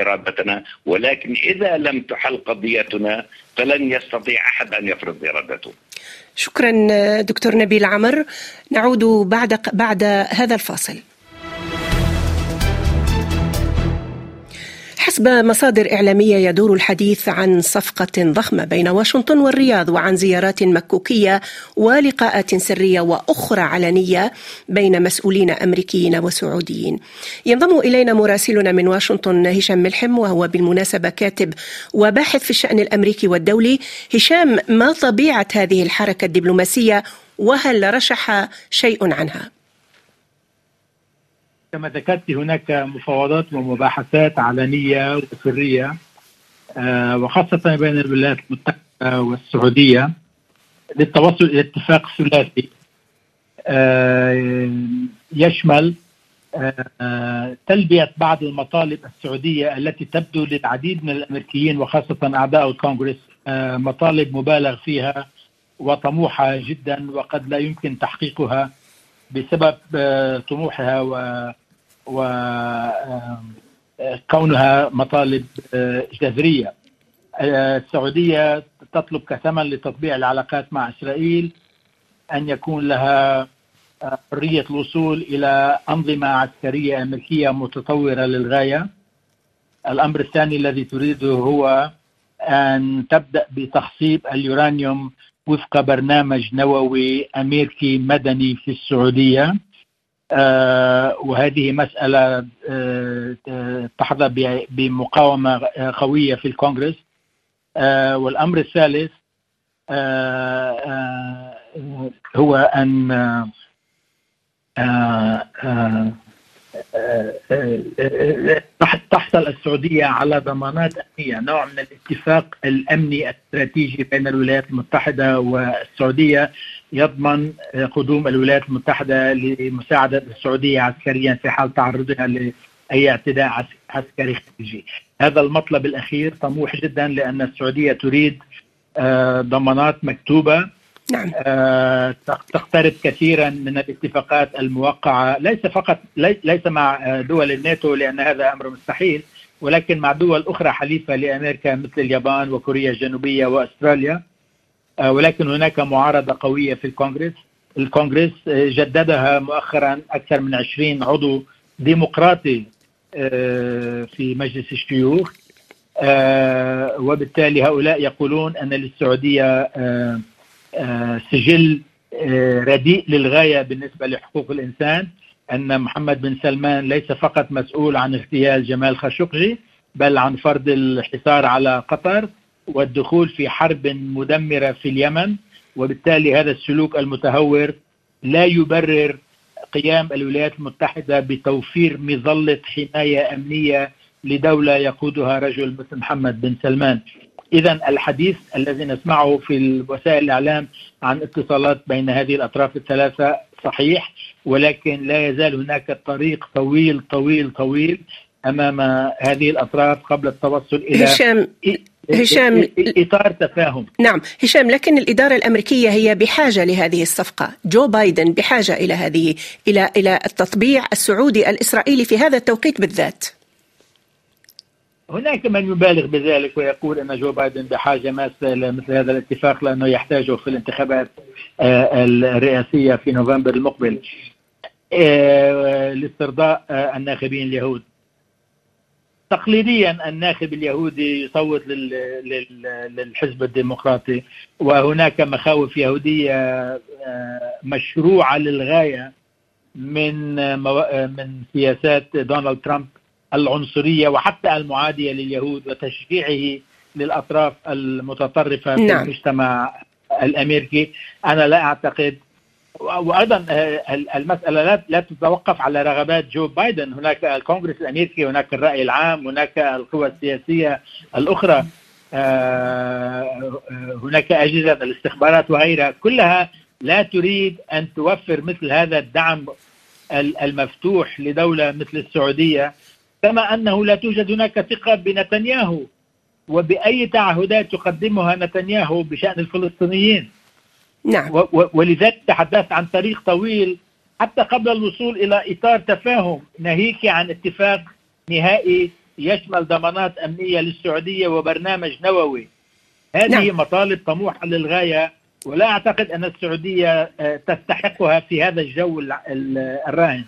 إرادتنا ولكن إذا لم تحل قضيتنا فلن يستطيع أحد أن يفرض إرادته شكرا دكتور نبيل عمر. نعود بعد بعد هذا الفاصل. حسب مصادر إعلامية يدور الحديث عن صفقة ضخمة بين واشنطن والرياض وعن زيارات مكوكية ولقاءات سرية وأخرى علنية بين مسؤولين أمريكيين وسعوديين. ينضم إلينا مراسلنا من واشنطن هشام ملحم وهو بالمناسبة كاتب وباحث في الشأن الأمريكي والدولي. هشام ما طبيعة هذه الحركة الدبلوماسية؟ وهل رشح شيء عنها؟ كما ذكرت هناك مفاوضات ومباحثات علنية وسرية آه، وخاصة بين الولايات المتحدة والسعودية للتوصل إلى اتفاق ثلاثي آه، يشمل آه، تلبية بعض المطالب السعودية التي تبدو للعديد من الأمريكيين وخاصة أعداء الكونغرس مطالب مبالغ فيها وطموحة جدا وقد لا يمكن تحقيقها بسبب طموحها و وكونها مطالب آه، جذرية. آه، السعودية تطلب كثمن لتطبيع العلاقات مع إسرائيل أن يكون لها آه، حرية الوصول إلى أنظمة عسكرية أمريكية متطورة للغاية. الأمر الثاني الذي تريده هو أن تبدأ بتخصيب اليورانيوم وفق برنامج نووي أمريكي مدني في السعودية. آه، وهذه مسألة آه، تحظى بمقاومة قوية في الكونغرس. آه، والأمر الثالث هو أن تحصل السعودية على ضمانات أمنية نوع من الاتفاق الأمني الاستراتيجي بين الولايات المتحدة والسعودية. يضمن قدوم الولايات المتحدة لمساعدة السعودية عسكريا في حال تعرضها لأي اعتداء عسكري خارجي هذا المطلب الأخير طموح جدا لأن السعودية تريد آه، ضمانات مكتوبة نعم. آه، تقترب كثيرا من الاتفاقات الموقعة ليس فقط ليس مع دول الناتو لأن هذا أمر مستحيل ولكن مع دول أخرى حليفة لأمريكا مثل اليابان وكوريا الجنوبية وأستراليا آه، ولكن هناك معارضة قوية في الكونغرس. الكونغرس آه، جددها مؤخرا أكثر من 20 عضو ديمقراطي في مجلس الشيوخ. وبالتالي هؤلاء يقولون أن للسعودية آه، سجل آه، رديء للغاية بالنسبة لحقوق الإنسان أن محمد بن سلمان ليس فقط مسؤول عن اغتيال جمال خاشقجي بل عن فرض الحصار على قطر. والدخول في حرب مدمرة في اليمن وبالتالي هذا السلوك المتهور لا يبرر قيام الولايات المتحدة بتوفير مظلة حماية أمنية لدولة يقودها رجل مثل محمد بن سلمان. اذا الحديث الذي نسمعه في وسائل الإعلام عن اتصالات بين هذه الأطراف الثلاثة صحيح ولكن لا يزال هناك طريق طويل طويل طويل أمام هذه الأطراف قبل التوصل إلى هشام هشام إطار تفاهم. نعم هشام لكن الإدارة الأمريكية هي بحاجة لهذه الصفقة. جو بايدن بحاجة إلى هذه إلى إلى التطبيع السعودي الإسرائيلي في هذا التوقيت بالذات. هناك من يبالغ بذلك ويقول أن جو بايدن بحاجة ماسة لمثل هذا الاتفاق لأنه يحتاجه في الانتخابات آه، الرئاسية في نوفمبر المقبل. آه، لاسترضاء آه، الناخبين اليهود. تقليديا الناخب اليهودي يصوت للحزب الديمقراطي وهناك مخاوف يهودية مشروعة للغاية من من سياسات دونالد ترامب العنصرية وحتى المعادية لليهود وتشجيعه للأطراف المتطرفة نعم. في المجتمع الأمريكي أنا لا أعتقد وأيضا المسألة لا تتوقف على رغبات جو بايدن. هناك الكونغرس الأمريكي هناك الرأي العام هناك القوى السياسية الأخرى آه، هناك أجهزة الاستخبارات وغيرها. كلها لا تريد أن توفر مثل هذا الدعم المفتوح لدولة مثل السعودية كما أنه لا توجد هناك ثقة بنتنياهو وبأي تعهدات يقدمها نتنياهو بشأن الفلسطينيين. نعم. ولذلك تحدثت عن طريق طويل حتى قبل الوصول إلى إطار تفاهم ناهيك عن اتفاق نهائي يشمل ضمانات أمنية للسعودية وبرنامج نووي. هذه نعم. مطالب طموحة للغاية ولا أعتقد أن السعودية آه، تستحقها في هذا الجو الراهن.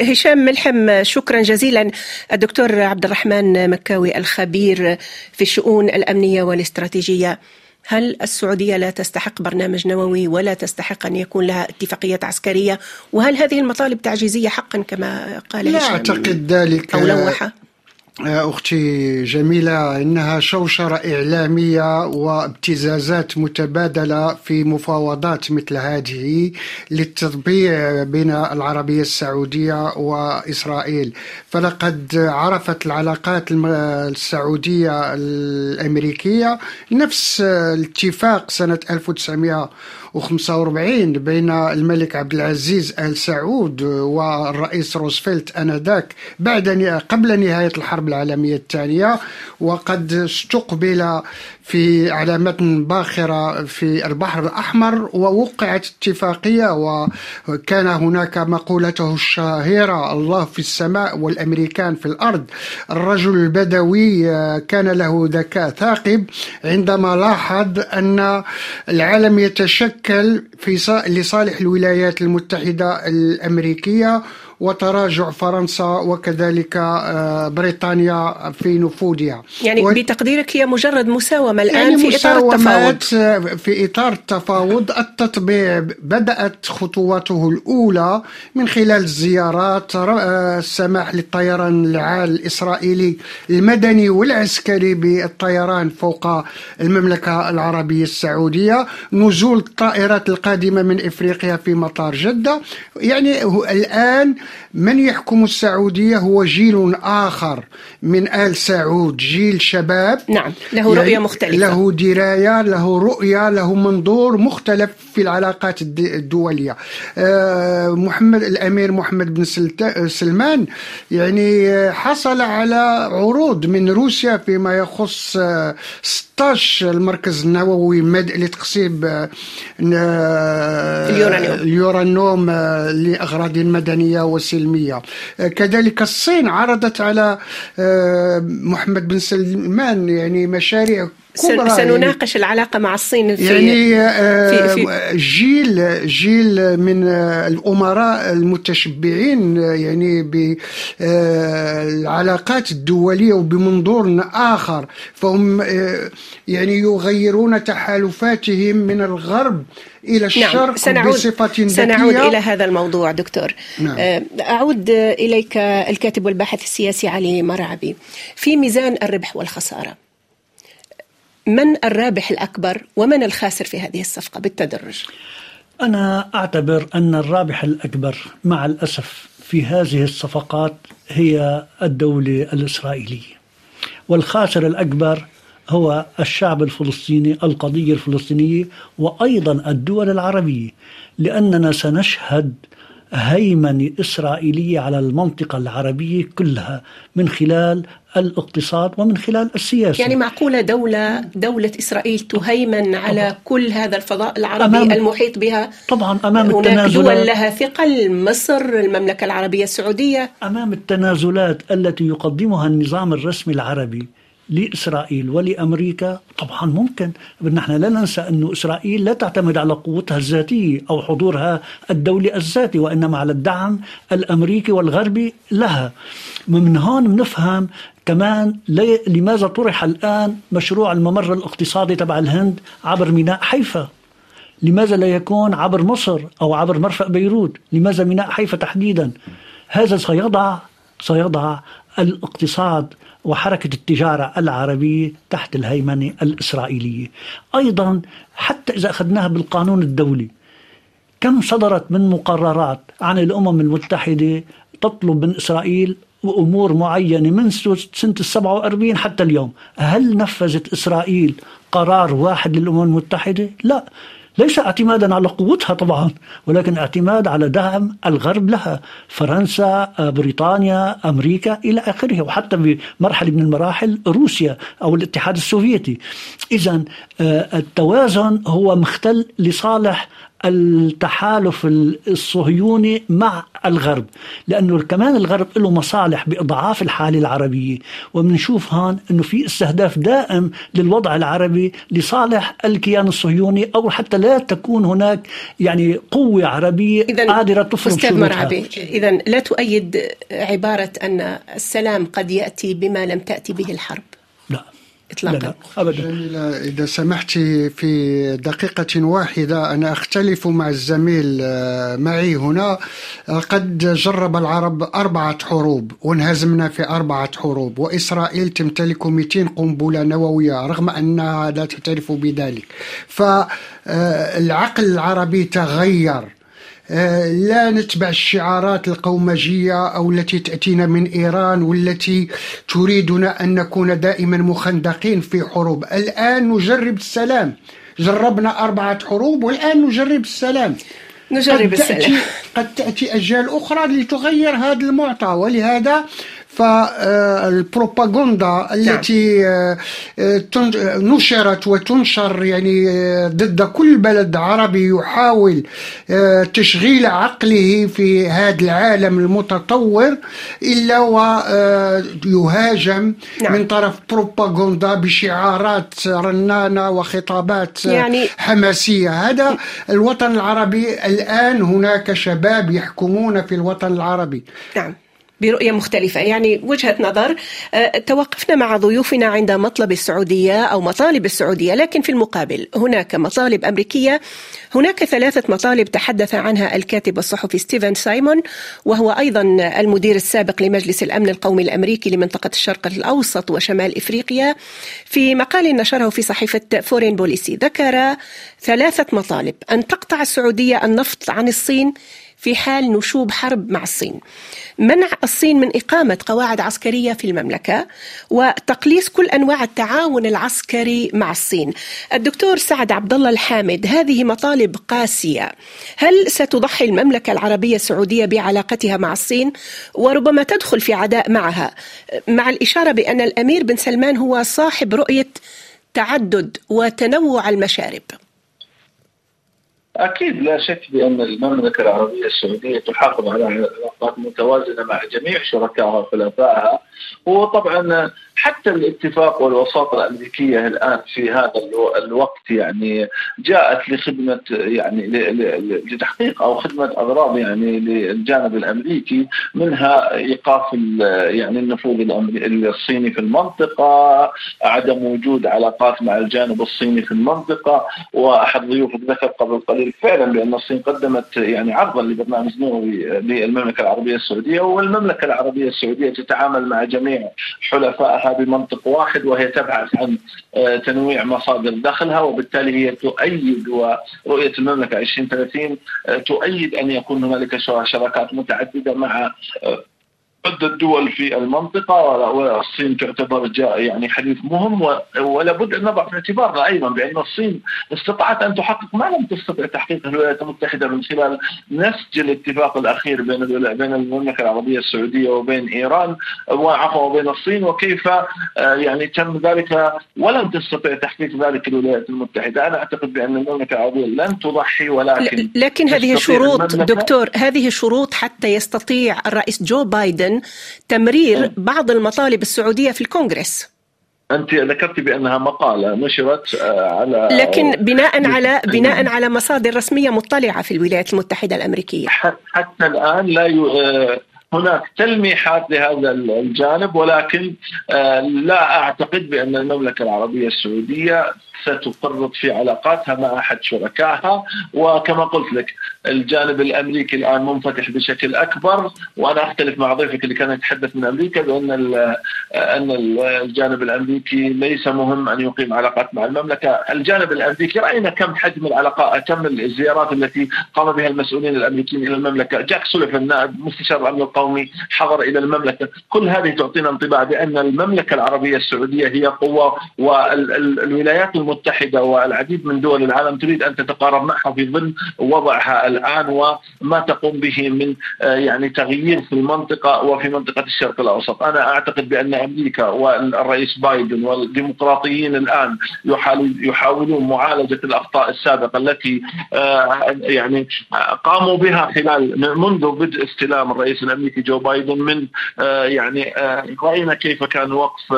هشام ملحم شكرا جزيلا. الدكتور عبد الرحمن مكاوي الخبير في الشؤون الأمنية والاستراتيجية. هل السعودية لا تستحق برنامج نووي ولا تستحق أن يكون لها اتفاقيات عسكرية؟ وهل هذه المطالب تعجيزية حقا كما قال لا أعتقد ذلك. أو لوح أختي جميلة إنها شوشرة إعلامية وابتزازات متبادلة في مفاوضات مثل هذه للتطبيع بين العربية السعودية وإسرائيل. فلقد عرفت العلاقات السعودية الأمريكية نفس الاتفاق سنة 1900 و45 بين الملك عبد العزيز آل سعود والرئيس روزفلت آنذاك بعد قبل نهاية الحرب العالمية الثانية وقد استقبل في علامات باخرة في البحر الأحمر ووقعت اتفاقية وكان هناك مقولته الشهيرة الله في السماء والأمريكان في الأرض الرجل البدوي كان له ذكاء ثاقب عندما لاحظ أن العالم يتشكل في لصالح الولايات المتحدة الأمريكية وتراجع فرنسا وكذلك آه، بريطانيا في نفوذها. يعني و... بتقديرك هي مجرد مساومة الآن يعني في إطار التفاوض. في إطار التفاوض التطبيع بدأت خطواته الأولى من خلال الزيارات آه، السماح للطيران العال الإسرائيلي المدني والعسكري بالطيران فوق المملكة العربية السعودية. نزول الطائرات القادمة من إفريقيا في مطار جدة. يعني الآن من يحكم السعودية هو جيل آخر من آل سعود جيل شباب. نعم له رؤية يعني مختلفة. له دراية له رؤية له منظور مختلف في العلاقات الدولية. آه، محمد الأمير محمد بن سلمان يعني حصل على عروض من روسيا فيما يخص 16 آه، المركز النووي لتقصيب آه، اليورانيوم, اليورانيوم لأغراض مدنية وسلمية. كذلك الصين عرضت على محمد بن سلمان يعني مشاريع سنناقش العلاقة مع الصين في يعني في في جيل جيل من الأمراء المتشبعين يعني بالعلاقات الدولية وبمنظور آخر. فهم يعني يغيرون تحالفاتهم من الغرب إلى نعم، الشرق نعم. سنعود بصفة ذكية. سنعود إلى هذا الموضوع دكتور. نعم. أعود إليك الكاتب والباحث السياسي علي مرعبي. في ميزان الربح والخسارة. من الرابح الأكبر ومن الخاسر في هذه الصفقة بالتدرج؟ أنا أعتبر أن الرابح الأكبر مع الأسف في هذه الصفقات هي الدولة الإسرائيلية والخاسر الأكبر هو الشعب الفلسطيني القضية الفلسطينية وأيضا الدول العربية لأننا سنشهد هيمنة إسرائيلية على المنطقة العربية كلها من خلال الاقتصاد ومن خلال السياسة. يعني معقولة دولة دولة إسرائيل تهيمن على طبعا. كل هذا الفضاء العربي أمام المحيط بها؟ طبعا أمام هناك التنازلات. دول لها ثقل مصر المملكة العربية السعودية. أمام التنازلات التي يقدمها النظام الرسمي العربي لإسرائيل ولأمريكا. طبعا ممكن نحن لا ننسى أن إسرائيل لا تعتمد على قوتها الذاتية أو حضورها الدولي الذاتي وإنما على الدعم الأمريكي والغربي لها. من هون بنفهم كمان لماذا طرح الآن مشروع الممر الاقتصادي تبع الهند عبر ميناء حيفا؟ لماذا لا يكون عبر مصر أو عبر مرفأ بيروت؟ لماذا ميناء حيفا تحديدا؟ هذا سيضع سيضع الاقتصاد وحركة التجارة العربية تحت الهيمنة الإسرائيلية. أيضا حتى إذا أخذناها بالقانون الدولي كم صدرت من مقررات عن الأمم المتحدة تطلب من إسرائيل وأمور معينة من سنة السبعة وأربعين حتى اليوم؟ هل نفذت إسرائيل قرار واحد للأمم المتحدة؟ لا. ليس اعتمادا على قوتها طبعا ولكن اعتماد على دعم الغرب لها فرنسا بريطانيا أمريكا إلى آخره وحتى بمرحلة من المراحل روسيا أو الاتحاد السوفيتي. إذا آه، التوازن هو مختل لصالح التحالف الصهيوني مع الغرب لأنه كمان الغرب له مصالح بإضعاف الحالة العربية. وبنشوف هون أنه في استهداف دائم للوضع العربي لصالح الكيان الصهيوني أو حتى لا تكون هناك يعني قوة عربية قادرة تفرض أستاذ مرعبي إذا لا تؤيد عبارة أن السلام قد يأتي بما لم تأتي به الحرب. لا إطلاقا لا لا أبدا. جميلة إذا سمحت في دقيقة واحدة أنا أختلف مع الزميل آه، معي هنا. قد جرب العرب أربعة حروب وانهزمنا في أربعة حروب وإسرائيل تمتلك 200 قنبلة نووية رغم أنها لا تعترف بذلك. فالعقل العربي تغير. آه، لا نتبع الشعارات القومجية أو التي تأتينا من إيران والتي تريدنا أن نكون دائما مخندقين في حروب. الآن نجرب السلام. جربنا أربعة حروب والآن نجرب السلام. نجرب قد تأتي, السلام. قد تأتي أجيال أخرى لتغير هذا المعطى ولهذا فالبروباغندا التي نشرت وتنشر يعني ضد كل بلد عربي يحاول تشغيل عقله في هذا العالم المتطور إلا ويهاجم نعم. من طرف بروباغندا بشعارات رنانة وخطابات يعني حماسية هذا الوطن العربي الآن هناك شباب يحكمون في الوطن العربي نعم برؤية مختلفة. يعني وجهة نظر آه، توقفنا مع ضيوفنا عند مطلب السعودية أو مطالب السعودية لكن في المقابل هناك مطالب أمريكية. هناك ثلاثة مطالب تحدث عنها الكاتب الصحفي ستيفن سايمون وهو أيضا المدير السابق لمجلس الأمن القومي الأمريكي لمنطقة الشرق الأوسط وشمال إفريقيا. في مقال نشره في صحيفة فورين بوليسي ذكر ثلاثة مطالب أن تقطع السعودية النفط عن الصين. في حال نشوب حرب مع الصين. منع الصين من إقامة قواعد عسكرية في المملكة وتقليص كل أنواع التعاون العسكري مع الصين. الدكتور سعد عبد الله الحامد هذه مطالب قاسية. هل ستضحي المملكة العربية السعودية بعلاقتها مع الصين؟ وربما تدخل في عداء معها. مع الإشارة بأن الأمير بن سلمان هو صاحب رؤية تعدد وتنوع المشارب. أكيد لا شك بأن المملكه العربية السعودية تحافظ على علاقات متوازنة مع جميع شركائها وحلفائها وطبعا حتى الاتفاق والوساطة الأمريكية الآن في هذا الوقت يعني جاءت لخدمة يعني لتحقيق أو خدمة أغراض يعني للجانب الأمريكي منها إيقاف يعني النفوذ الصيني في المنطقة، عدم وجود علاقات مع الجانب الصيني في المنطقة، وأحد ضيوفك ذكر قبل قليل فعلا بأن الصين قدمت يعني عرضا لبرنامج نووي للمملكة العربية السعودية والمملكة العربية السعودية تتعامل مع جميع حلفائها بمنطق واحد وهي تبحث عن آه، تنويع مصادر دخلها وبالتالي هي تؤيد ورؤية المملكة 2030 آه، تؤيد أن يكون هنالك شراكات متعددة مع آه، عدة دول في المنطقة والصين تعتبر يعني حليف مهم ولا بد أن نضع في اعتبارنا أيضا بأن الصين استطاعت أن تحقق ما لم تستطع تحقيقه الولايات المتحدة من خلال نسج الاتفاق الأخير بين بين المملكة العربية السعودية وبين إيران وعفوا وبين الصين وكيف آه، يعني تم ذلك ولم تستطع تحقيق ذلك الولايات المتحدة. أنا أعتقد بأن المملكة العربية لن تضحي ولكن لكن هذه شروط دكتور هذه شروط حتى يستطيع الرئيس جو بايدن تمرير بعض المطالب السعودية في الكونغرس. أنت ذكرت بأنها مقالة نشرت آه، على لكن بناء على بناء على مصادر رسمية مطلعة في الولايات المتحدة الأمريكية. حتى الآن لا ي... آه، هناك تلميحات لهذا الجانب ولكن آه، لا أعتقد بأن المملكة العربية السعودية ستفرط في علاقاتها مع أحد شركائها. وكما قلت لك الجانب الأمريكي الآن منفتح بشكل أكبر وأنا أختلف مع ضيفك اللي كان يتحدث من أمريكا بأن أن الجانب الأمريكي ليس مهم أن يقيم علاقات مع المملكة، الجانب الأمريكي رأينا كم حجم العلاقات كم الزيارات التي قام بها المسؤولين الأمريكيين إلى المملكة، جاك سوليفان نائب مستشار الأمن القومي حضر إلى المملكة، كل هذه تعطينا انطباع بأن المملكة العربية السعودية هي قوة والولايات المتحدة والعديد من دول العالم تريد أن تتقارب معها في ظل وضعها الآن وما تقوم به من آه، يعني تغيير في المنطقة وفي منطقة الشرق الأوسط، أنا أعتقد بأن أمريكا والرئيس بايدن والديمقراطيين الآن يحاولون معالجة الأخطاء السابقة التي آه، يعني قاموا بها خلال منذ بدء استلام الرئيس الأمريكي جو بايدن من آه، يعني رأينا كيف كان وقف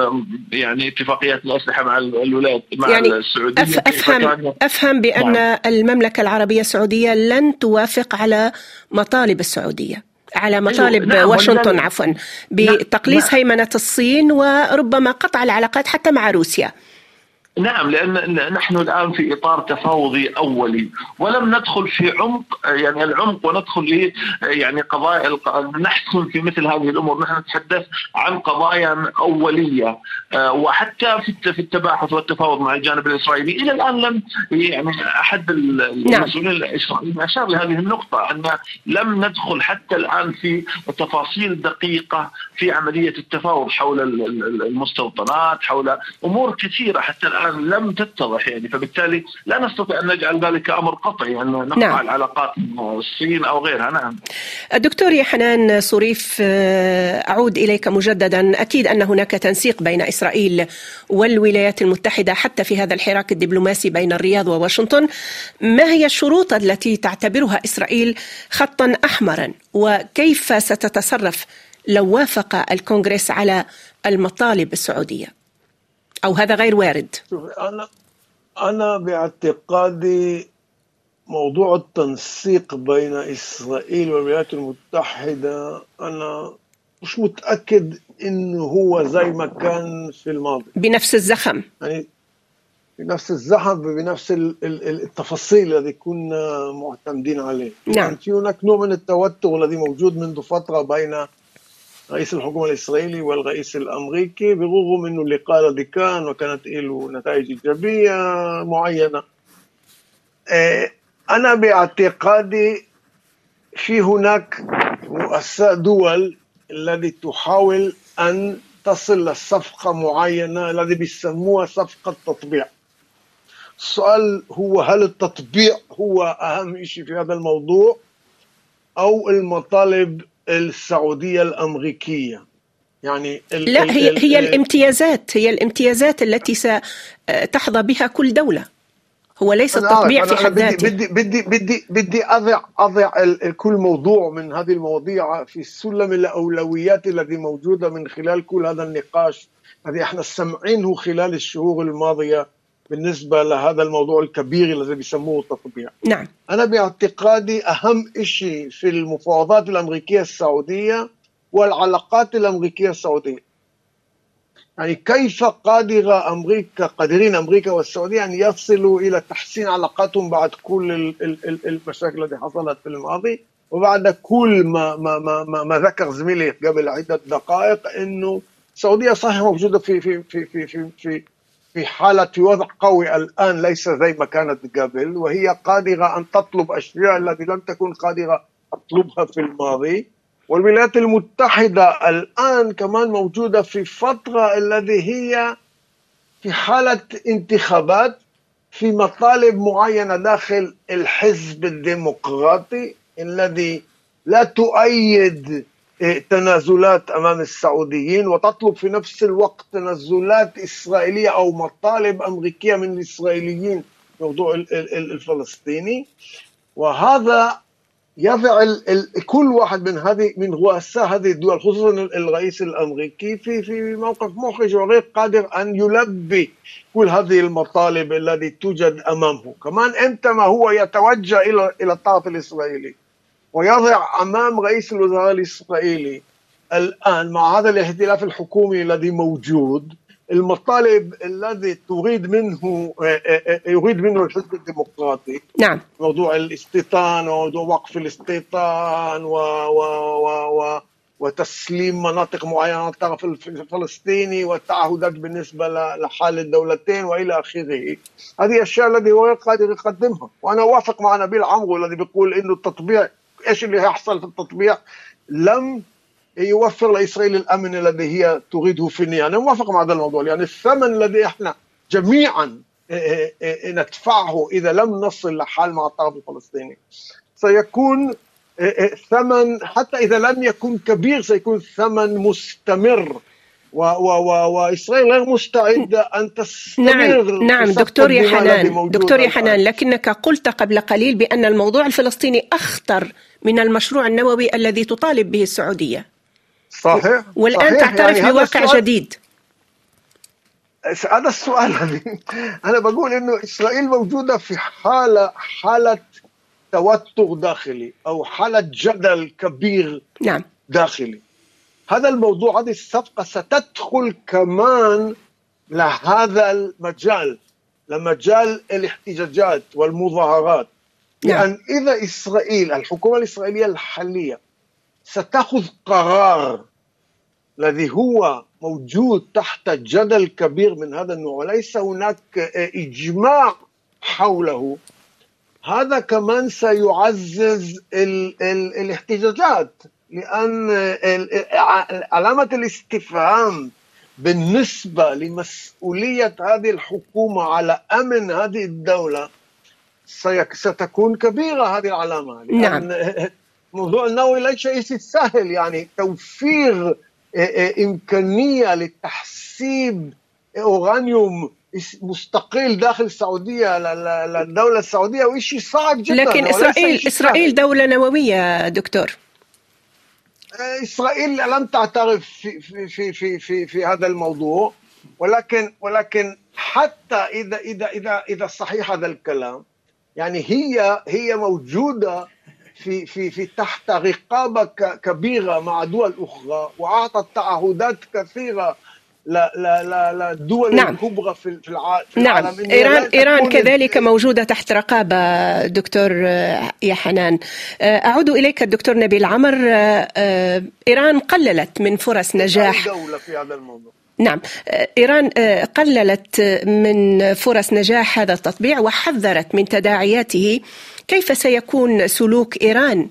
يعني اتفاقيات الأسلحة مع الولايات مع يعني السعودية افهم أفهم بأن نعم. المملكة العربية السعودية لن توافق على مطالب السعودية على مطالب نعم واشنطن عفوا بتقليص نعم. هيمنة الصين وربما قطع العلاقات حتى مع روسيا. نعم لأن نحن الآن في إطار تفاوضي أولي ولم ندخل في عمق يعني العمق وندخل في يعني قضايا نحسن في مثل هذه الأمور. نحن نتحدث عن قضايا أولية آه، وحتى في التباحث والتفاوض مع الجانب الإسرائيلي. إلى الآن لم يعني أحد نعم. المسؤولين الإسرائيليين أشار لهذه النقطة أن لم ندخل حتى الآن في تفاصيل دقيقة في عملية التفاوض حول المستوطنات حول أمور كثيرة حتى الآن. الان لم تتضح يعني فبالتالي لا نستطيع أن نجعل ذلك أمر قطعي أن نقطع نعم. العلاقات مع الصين أو غيرها. نعم. الدكتور يا حنان صريف آه، أعود إليك مجددا. أكيد أن هناك تنسيق بين إسرائيل والولايات المتحدة حتى في هذا الحراك الدبلوماسي بين الرياض وواشنطن. ما هي الشروط التي تعتبرها إسرائيل خطا احمرا؟ وكيف ستتصرف لو وافق الكونغرس على المطالب السعودية؟ أو هذا غير وارد؟ أنا أنا باعتقادي موضوع التنسيق بين إسرائيل والولايات المتحدة أنا مش متأكد إنه هو زي ما كان في الماضي. بنفس الزخم. يعني بنفس الزخم بنفس التفاصيل الذي كنا معتمدين عليه. نعم. يعني في هناك نوع من التوتر الذي موجود منذ فترة بين رئيس الحكومة الإسرائيلي والرئيس الأمريكي بالرغم أنه اللقاء الذي كان وكانت له نتائج إيجابية معينة. آه، أنا باعتقادي في هناك رؤساء دول الذي تحاول أن تصل لصفقة معينة الذي بيسموها صفقة تطبيع السؤال هو هل التطبيع هو أهم شيء في هذا الموضوع أو المطالب السعودية الأمريكية. يعني ال لا هي هي الامتيازات هي الامتيازات التي ستحظى بها كل دولة. هو ليس التطبيع في حد ذاته بدي بدي بدي بدي أضع أضع كل موضوع من هذه المواضيع في سلم الأولويات الذي موجودة من خلال كل هذا النقاش الذي إحنا سمعينه خلال الشهور الماضية. بالنسبة لهذا الموضوع الكبير الذي بيسموه التطبيع. نعم. أنا باعتقادي أهم شيء في المفاوضات الأمريكية السعودية والعلاقات الأمريكية السعودية. يعني كيف قادرة أمريكا قادرين أمريكا والسعودية أن يصلوا إلى تحسين علاقاتهم بعد كل المشاكل التي حصلت في الماضي؟ وبعد كل ما ما ما ما ذكر زميلي قبل عدة دقائق أنه السعودية صحيح موجودة في في في في في, في في حالة وضع قوي الآن ليس زي ما كانت قبل وهي قادرة أن تطلب أشياء التي لم تكن قادرة تطلبها في الماضي. والولايات المتحدة الآن كمان موجودة في فترة الذي هي في حالة انتخابات في مطالب معينة داخل الحزب الديمقراطي الذي لا تؤيد تنازلات أمام السعوديين وتطلب في نفس الوقت تنازلات إسرائيلية أو مطالب أمريكية من الإسرائيليين موضوع الفلسطيني. وهذا يضع كل واحد من هذه من رؤساء هذه الدول خصوصا الرئيس الأمريكي في في موقف محرج وغير قادر أن يلبي كل هذه المطالب التي توجد أمامه، كمان إمتى ما هو يتوجه إلى إلى الطرف الاسرائيلي ويضع أمام رئيس الوزراء الإسرائيلي الآن مع هذا الاختلاف الحكومي الذي موجود المطالب الذي تريد منه آه، آه، آه، يريد منه الحزب الديمقراطي. نعم. موضوع الاستيطان وموضوع وقف الاستيطان و, و, و, و وتسليم مناطق معينة للطرف الفلسطيني والتعهدات بالنسبة لحال الدولتين وإلى آخره. هذه أشياء التي هو قادر يقدمها، وأنا أوافق مع نبيل عمرو الذي بيقول إنه التطبيع إيش اللي هيحصل في التطبيع لم يوفر لإسرائيل الأمن الذي هي تريده في النهاية، أنا موافق مع هذا الموضوع يعني الثمن الذي إحنا جميعا إيه، إيه، إيه، ندفعه إذا لم نصل لحال مع الطرف الفلسطيني. سيكون ثمن حتى إذا لم يكن كبير سيكون ثمن مستمر. وإسرائيل غير مستعده أن تستمر نعم نعم دكتور يا حنان دكتور يا حنان لكنك قلت قبل قليل بأن الموضوع الفلسطيني أخطر من المشروع النووي الذي تطالب به السعودية. صحيح والآن صحيح. تعترف يعني بواقع جديد. هذا السؤال أنا بقول إنه إسرائيل موجودة في حاله حالة توتر داخلي أو حالة جدل كبير نعم. داخلي. هذا الموضوع هذه الصفقة ستدخل كمان لهذا المجال لمجال الاحتجاجات والمظاهرات نعم. لأن إذا إسرائيل الحكومة الإسرائيلية الحالية ستأخذ قرار الذي هو موجود تحت جدل كبير من هذا النوع وليس هناك إجماع حوله هذا كمان سيعزز ال ال الاحتجاجات لأن علامة الاستفهام بالنسبة لمسؤولية هذه الحكومة على أمن هذه الدولة ستكون كبيرة هذه العلامة. نعم. موضوع النووي ليس شيء سهل يعني توفير إمكانية لتحسيب أورانيوم مستقل داخل السعودية للدولة السعودية وشيء صعب جدا لكن اسرائيل إسرائيل دولة نووية دكتور. إسرائيل لم تعترف في في في في في, هذا الموضوع ولكن ولكن حتى اذا اذا اذا إذا صحيح هذا الكلام يعني هي هي موجودة في في في تحت رقابة كبيرة مع دول أخرى وأعطت تعهدات كثيرة للدول نعم. الكبرى في في نعم. العالم ايران إيران كذلك موجودة تحت رقابة دكتور يا حنان. أعود إليك الدكتور نبيل عمر. إيران قللت من فرص نجاح. دولة في هذا الموضوع؟ نعم. إيران قللت من فرص نجاح هذا التطبيع وحذرت من تداعياته. كيف سيكون سلوك إيران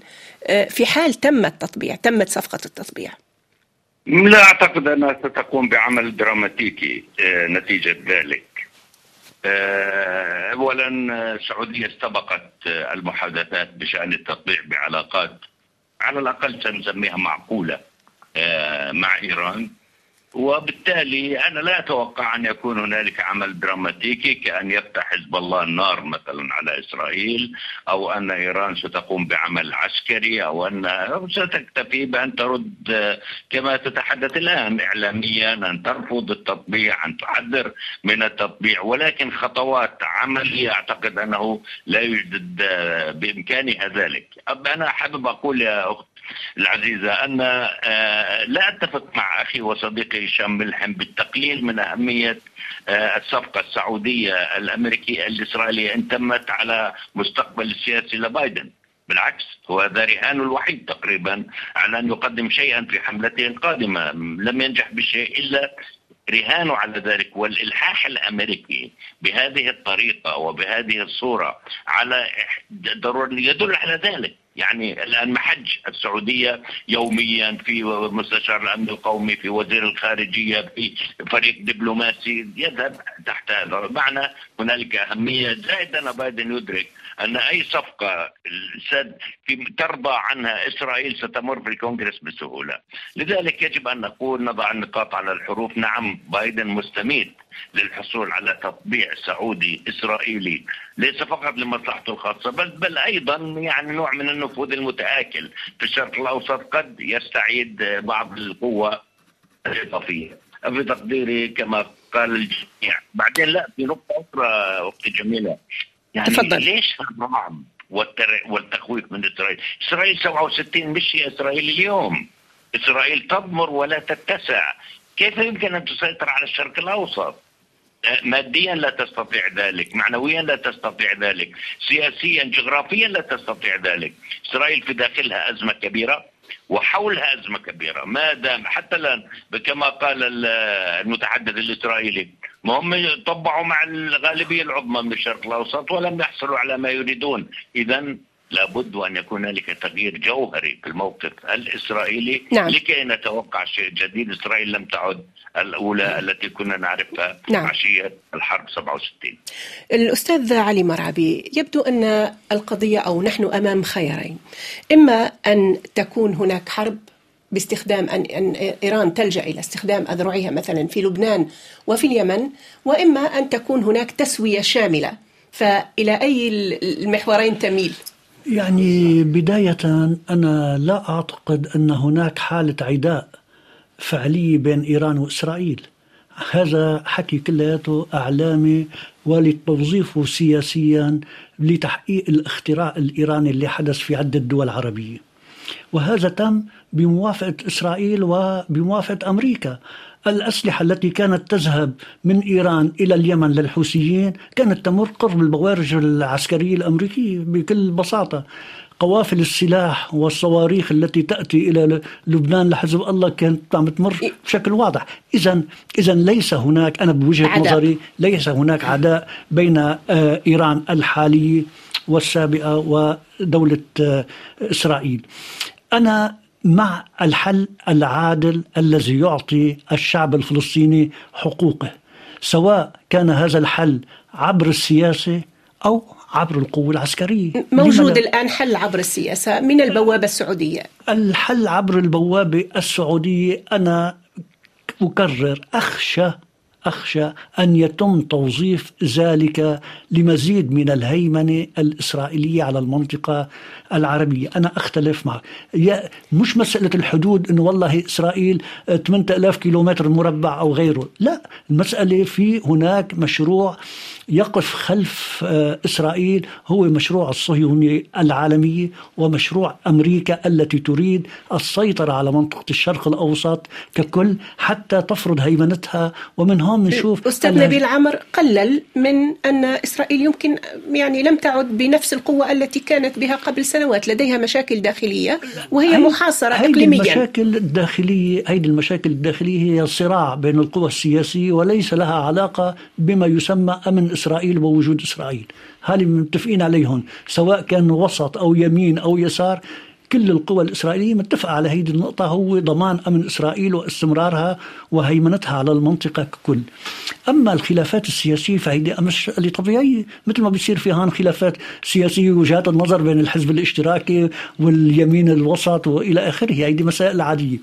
في حال تم التطبيع تمت صفقة التطبيع؟ لا أعتقد أنها ستقوم بعمل دراماتيكي نتيجة ذلك. اولا السعودية استبقت المحادثات بشأن التطبيع بعلاقات على الأقل سنسميها معقولة مع إيران. وبالتالي أنا لا أتوقع أن يكون هنالك عمل دراماتيكي كأن يفتح حزب الله النار مثلا على إسرائيل أو أن إيران ستقوم بعمل عسكري أو أن ستكتفي بأن ترد كما تتحدث الآن اعلاميا أن ترفض التطبيع أن تحذر من التطبيع. ولكن خطوات عملية أعتقد أنه لا يوجد بإمكانها ذلك. أنا حابب أقول يا أخت العزيزة أن لا أتفق مع أخي وصديقي هشام ملحم بالتقليل من أهمية الصفقة السعودية الأمريكية الإسرائيلية إن تمت على مستقبل السياسي لبايدن. بالعكس هو هذا رهان الوحيد تقريبا على أن يقدم شيئا في حملته القادمة لم ينجح بشيء إلا رهانه على ذلك. والإلحاح الأمريكي بهذه الطريقة وبهذه الصورة على ضرورة يدل على ذلك. يعني الآن محج السعودية يوميا في مستشار الأمن القومي في وزير الخارجية في فريق دبلوماسي يذهب تحت هذا. معنى هنالك أهمية زائد بايدن يدرك صفقة سد في ترضى عنها إسرائيل ستمر في الكونغرس بسهولة. لذلك يجب أن نقول نضع النقاط على الحروف. نعم بايدن مستميت للحصول على تطبيع سعودي إسرائيلي. ليس فقط لمصلحته الخاصة بل بل أيضا يعني نوع من النفوذ المتآكل. في الشرق الأوسط قد يستعيد بعض القوة الإضافية. في تقديري كما قال الجميع. بعدين لا في نقطة أخرى أختي جميلة. يعني تفضل. ليش الرعب والتخويف من إسرائيل؟ إسرائيل 67 مش هي إسرائيل اليوم إسرائيل تضمر ولا تتسع كيف يمكن أن تسيطر على الشرق الأوسط؟ ماديا لا تستطيع ذلك معنويا لا تستطيع ذلك سياسيا جغرافيا لا تستطيع ذلك إسرائيل في داخلها أزمة كبيرة وحولها أزمة كبيرة ما دام حتى الآن كما قال المتحدث الإسرائيلي ما هم طبعوا مع الغالبية العظمى من الشرق الأوسط ولم يحصلوا على ما يريدون. إذا لابد أن يكون هنالك تغيير جوهري في الموقف الإسرائيلي نعم. لكي نتوقع شيء جديد. إسرائيل لم تعد الأولى التي كنا نعرفها نعم. عشية الحرب 67 الأستاذ علي مرعبي يبدو أن القضية أو نحن أمام خيارين. إما أن تكون هناك حرب باستخدام أن, إيران تلجأ إلى استخدام أذرعها مثلا في لبنان وفي اليمن وإما أن تكون هناك تسوية شاملة. فإلى أي المحورين تميل؟ يعني بداية أنا لا أعتقد أن هناك حالة عداء فعلية بين إيران وإسرائيل. هذا حكي كلياته أعلامي ولتوظيفه سياسيا لتحقيق الاختراع الإيراني اللي حدث في عدة دول عربية. وهذا تم بموافقة إسرائيل وبموافقة أمريكا. الأسلحة التي كانت تذهب من إيران إلى اليمن للحوثيين كانت تمر قرب البوارج العسكرية الأمريكية بكل بساطة. قوافل السلاح والصواريخ التي تأتي إلى لبنان لحزب الله كانت عم تمر بشكل واضح، اذا اذا ليس هناك أنا بوجهة عداء. نظري ليس هناك عداء بين آه، إيران الحاليه والسابقة ودولة آه، إسرائيل. أنا مع الحل العادل الذي يعطي الشعب الفلسطيني حقوقه سواء كان هذا الحل عبر السياسة أو عبر القوة العسكرية. موجود الآن حل عبر السياسة من البوابة السعودية. الحل عبر البوابة السعودية أنا أكرر أخشى أخشى أن يتم توظيف ذلك لمزيد من الهيمنة الإسرائيلية على المنطقة العربية. أنا أختلف معك. مش مسألة الحدود أنه والله إسرائيل 8000 كيلومتر مربع أو غيره. لا المسألة في هناك مشروع يقف خلف آه، إسرائيل. هو مشروع الصهيونية العالمية ومشروع أمريكا التي تريد السيطرة على منطقة الشرق الأوسط ككل حتى تفرض هيمنتها. ومن هون بنشوف أستاذ نبيل عمر قلل من أن إسرائيل يمكن يعني لم تعد بنفس القوة التي كانت بها قبل سنوات. لديها مشاكل داخلية وهي محاصرة إقليميا. المشاكل الداخلية هذه المشاكل الداخلية هي صراع بين القوى السياسية وليس لها علاقة بما يسمى أمن إسرائيل ووجود إسرائيل. هذه متفقين عليهم سواء كان وسط أو يمين أو يسار. كل القوى الإسرائيلية متفقة على هذه النقطة. هو ضمان أمن إسرائيل واستمرارها وهيمنتها على المنطقة ككل. أما الخلافات السياسية فهي مسألة طبيعية مثل ما بيصير في هون خلافات سياسية وجهات النظر بين الحزب الاشتراكي واليمين الوسط وإلى آخره. هذه مسائل عادية.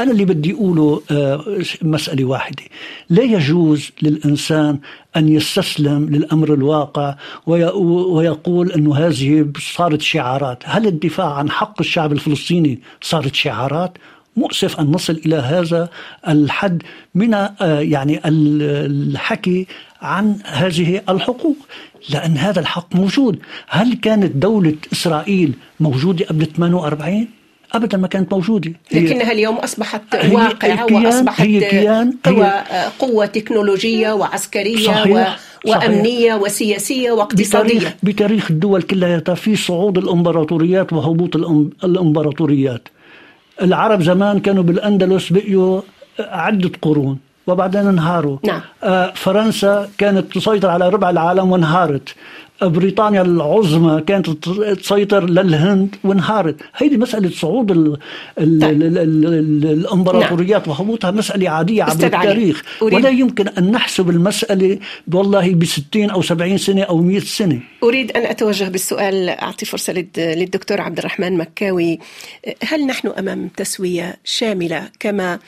أنا اللي بدي أقوله آه، مسألة واحدة. لا يجوز للإنسان أن يستسلم للأمر الواقع ويقول أنه هذه صارت شعارات. هل الدفاع عن حق الشعب الفلسطيني صارت شعارات؟ مؤسف أن نصل إلى هذا الحد من آه، يعني الحكي عن هذه الحقوق لأن هذا الحق موجود. هل كانت دولة إسرائيل موجودة قبل 48 أبدا ما كانت موجودة. لكنها اليوم أصبحت واقع واصبحت هي كيان قوة, هي قوة تكنولوجية وعسكرية صحيح و... وأمنية صحيح وسياسيه واقتصادية. بتاريخ, بتاريخ الدول كلها في صعود الإمبراطوريات وهبوط الإمبراطوريات. العرب زمان كانوا بالأندلس بقيوا عدة قرون وبعدين انهاروا. نعم. آه فرنسا كانت تسيطر على ربع العالم وانهارت. بريطانيا العظمى كانت تسيطر للهند وانهارت. هيدي مسألة صعود ال ال طيب. ال ال الامبراطوريات نعم. وهبوطها مسألة عادية عبر التاريخ. ولا يمكن أن نحسب المسألة والله ب 60 أو 70 سنة أو 100 سنة. أريد أن أتوجه بالسؤال أعطي فرصة للدكتور عبد الرحمن مكاوي. هل نحن أمام تسوية شاملة كما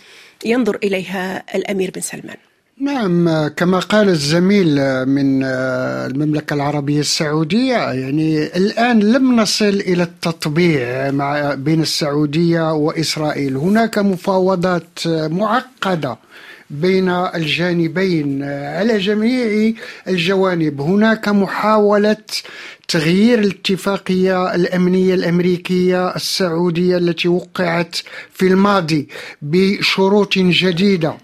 ينظر إليها الأمير بن سلمان؟ نعم كما قال الزميل من المملكة العربية السعودية يعني الآن لم نصل إلى التطبيع مع بين السعودية وإسرائيل. هناك مفاوضات معقدة بين الجانبين على جميع الجوانب. هناك محاولة تغيير الاتفاقية الأمنية الأمريكية السعودية التي وقعت في الماضي بشروط جديدة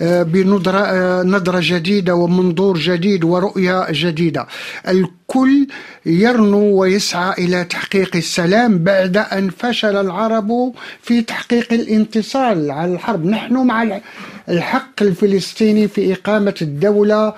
آه، بنظرة آه، جديدة ومنظور جديد ورؤية جديدة. الكل يرنو ويسعى إلى تحقيق السلام بعد أن فشل العرب في تحقيق الانتصال على الحرب. نحن مع الحق الفلسطيني في إقامة الدولة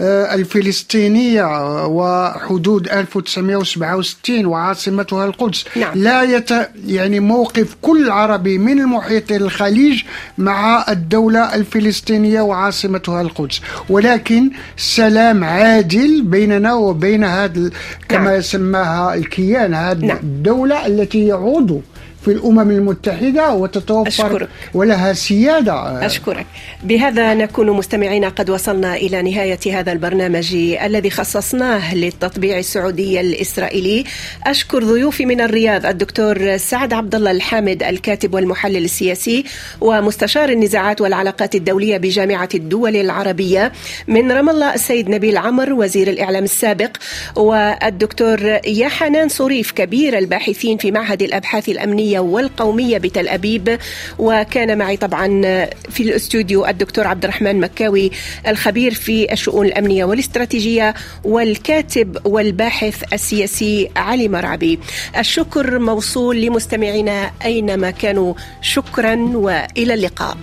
آه، الفلسطينية وحدود 1967 وعاصمتها القدس نعم. لا يت يعني موقف كل عربي من المحيط الخليج مع الدولة الفلسطينية وعاصمتها القدس ولكن سلام عادل بيننا وبين هذا كما نعم. يسماها الكيان هذه نعم. الدولة التي يعود في الأمم المتحدة وتتوفر أشكرك. ولها سيادة. أشكرك. بهذا نكون مستمعين قد وصلنا إلى نهاية هذا البرنامج الذي خصصناه للتطبيع السعودي الإسرائيلي. أشكر ضيوفي من الرياض الدكتور سعد عبد الله الحامد الكاتب والمحلل السياسي ومستشار النزاعات والعلاقات الدولية بجامعة الدول العربية من رام الله السيد نبيل عمر وزير الإعلام السابق والدكتور يحنان صريف كبير الباحثين في معهد الأبحاث الأمنية والقومية بتل أبيب وكان معي طبعا في الاستوديو الدكتور عبد الرحمن مكاوي الخبير في الشؤون الأمنية والاستراتيجية والكاتب والباحث السياسي علي مرعبي. الشكر موصول لمستمعينا أينما كانوا. شكرا وإلى اللقاء.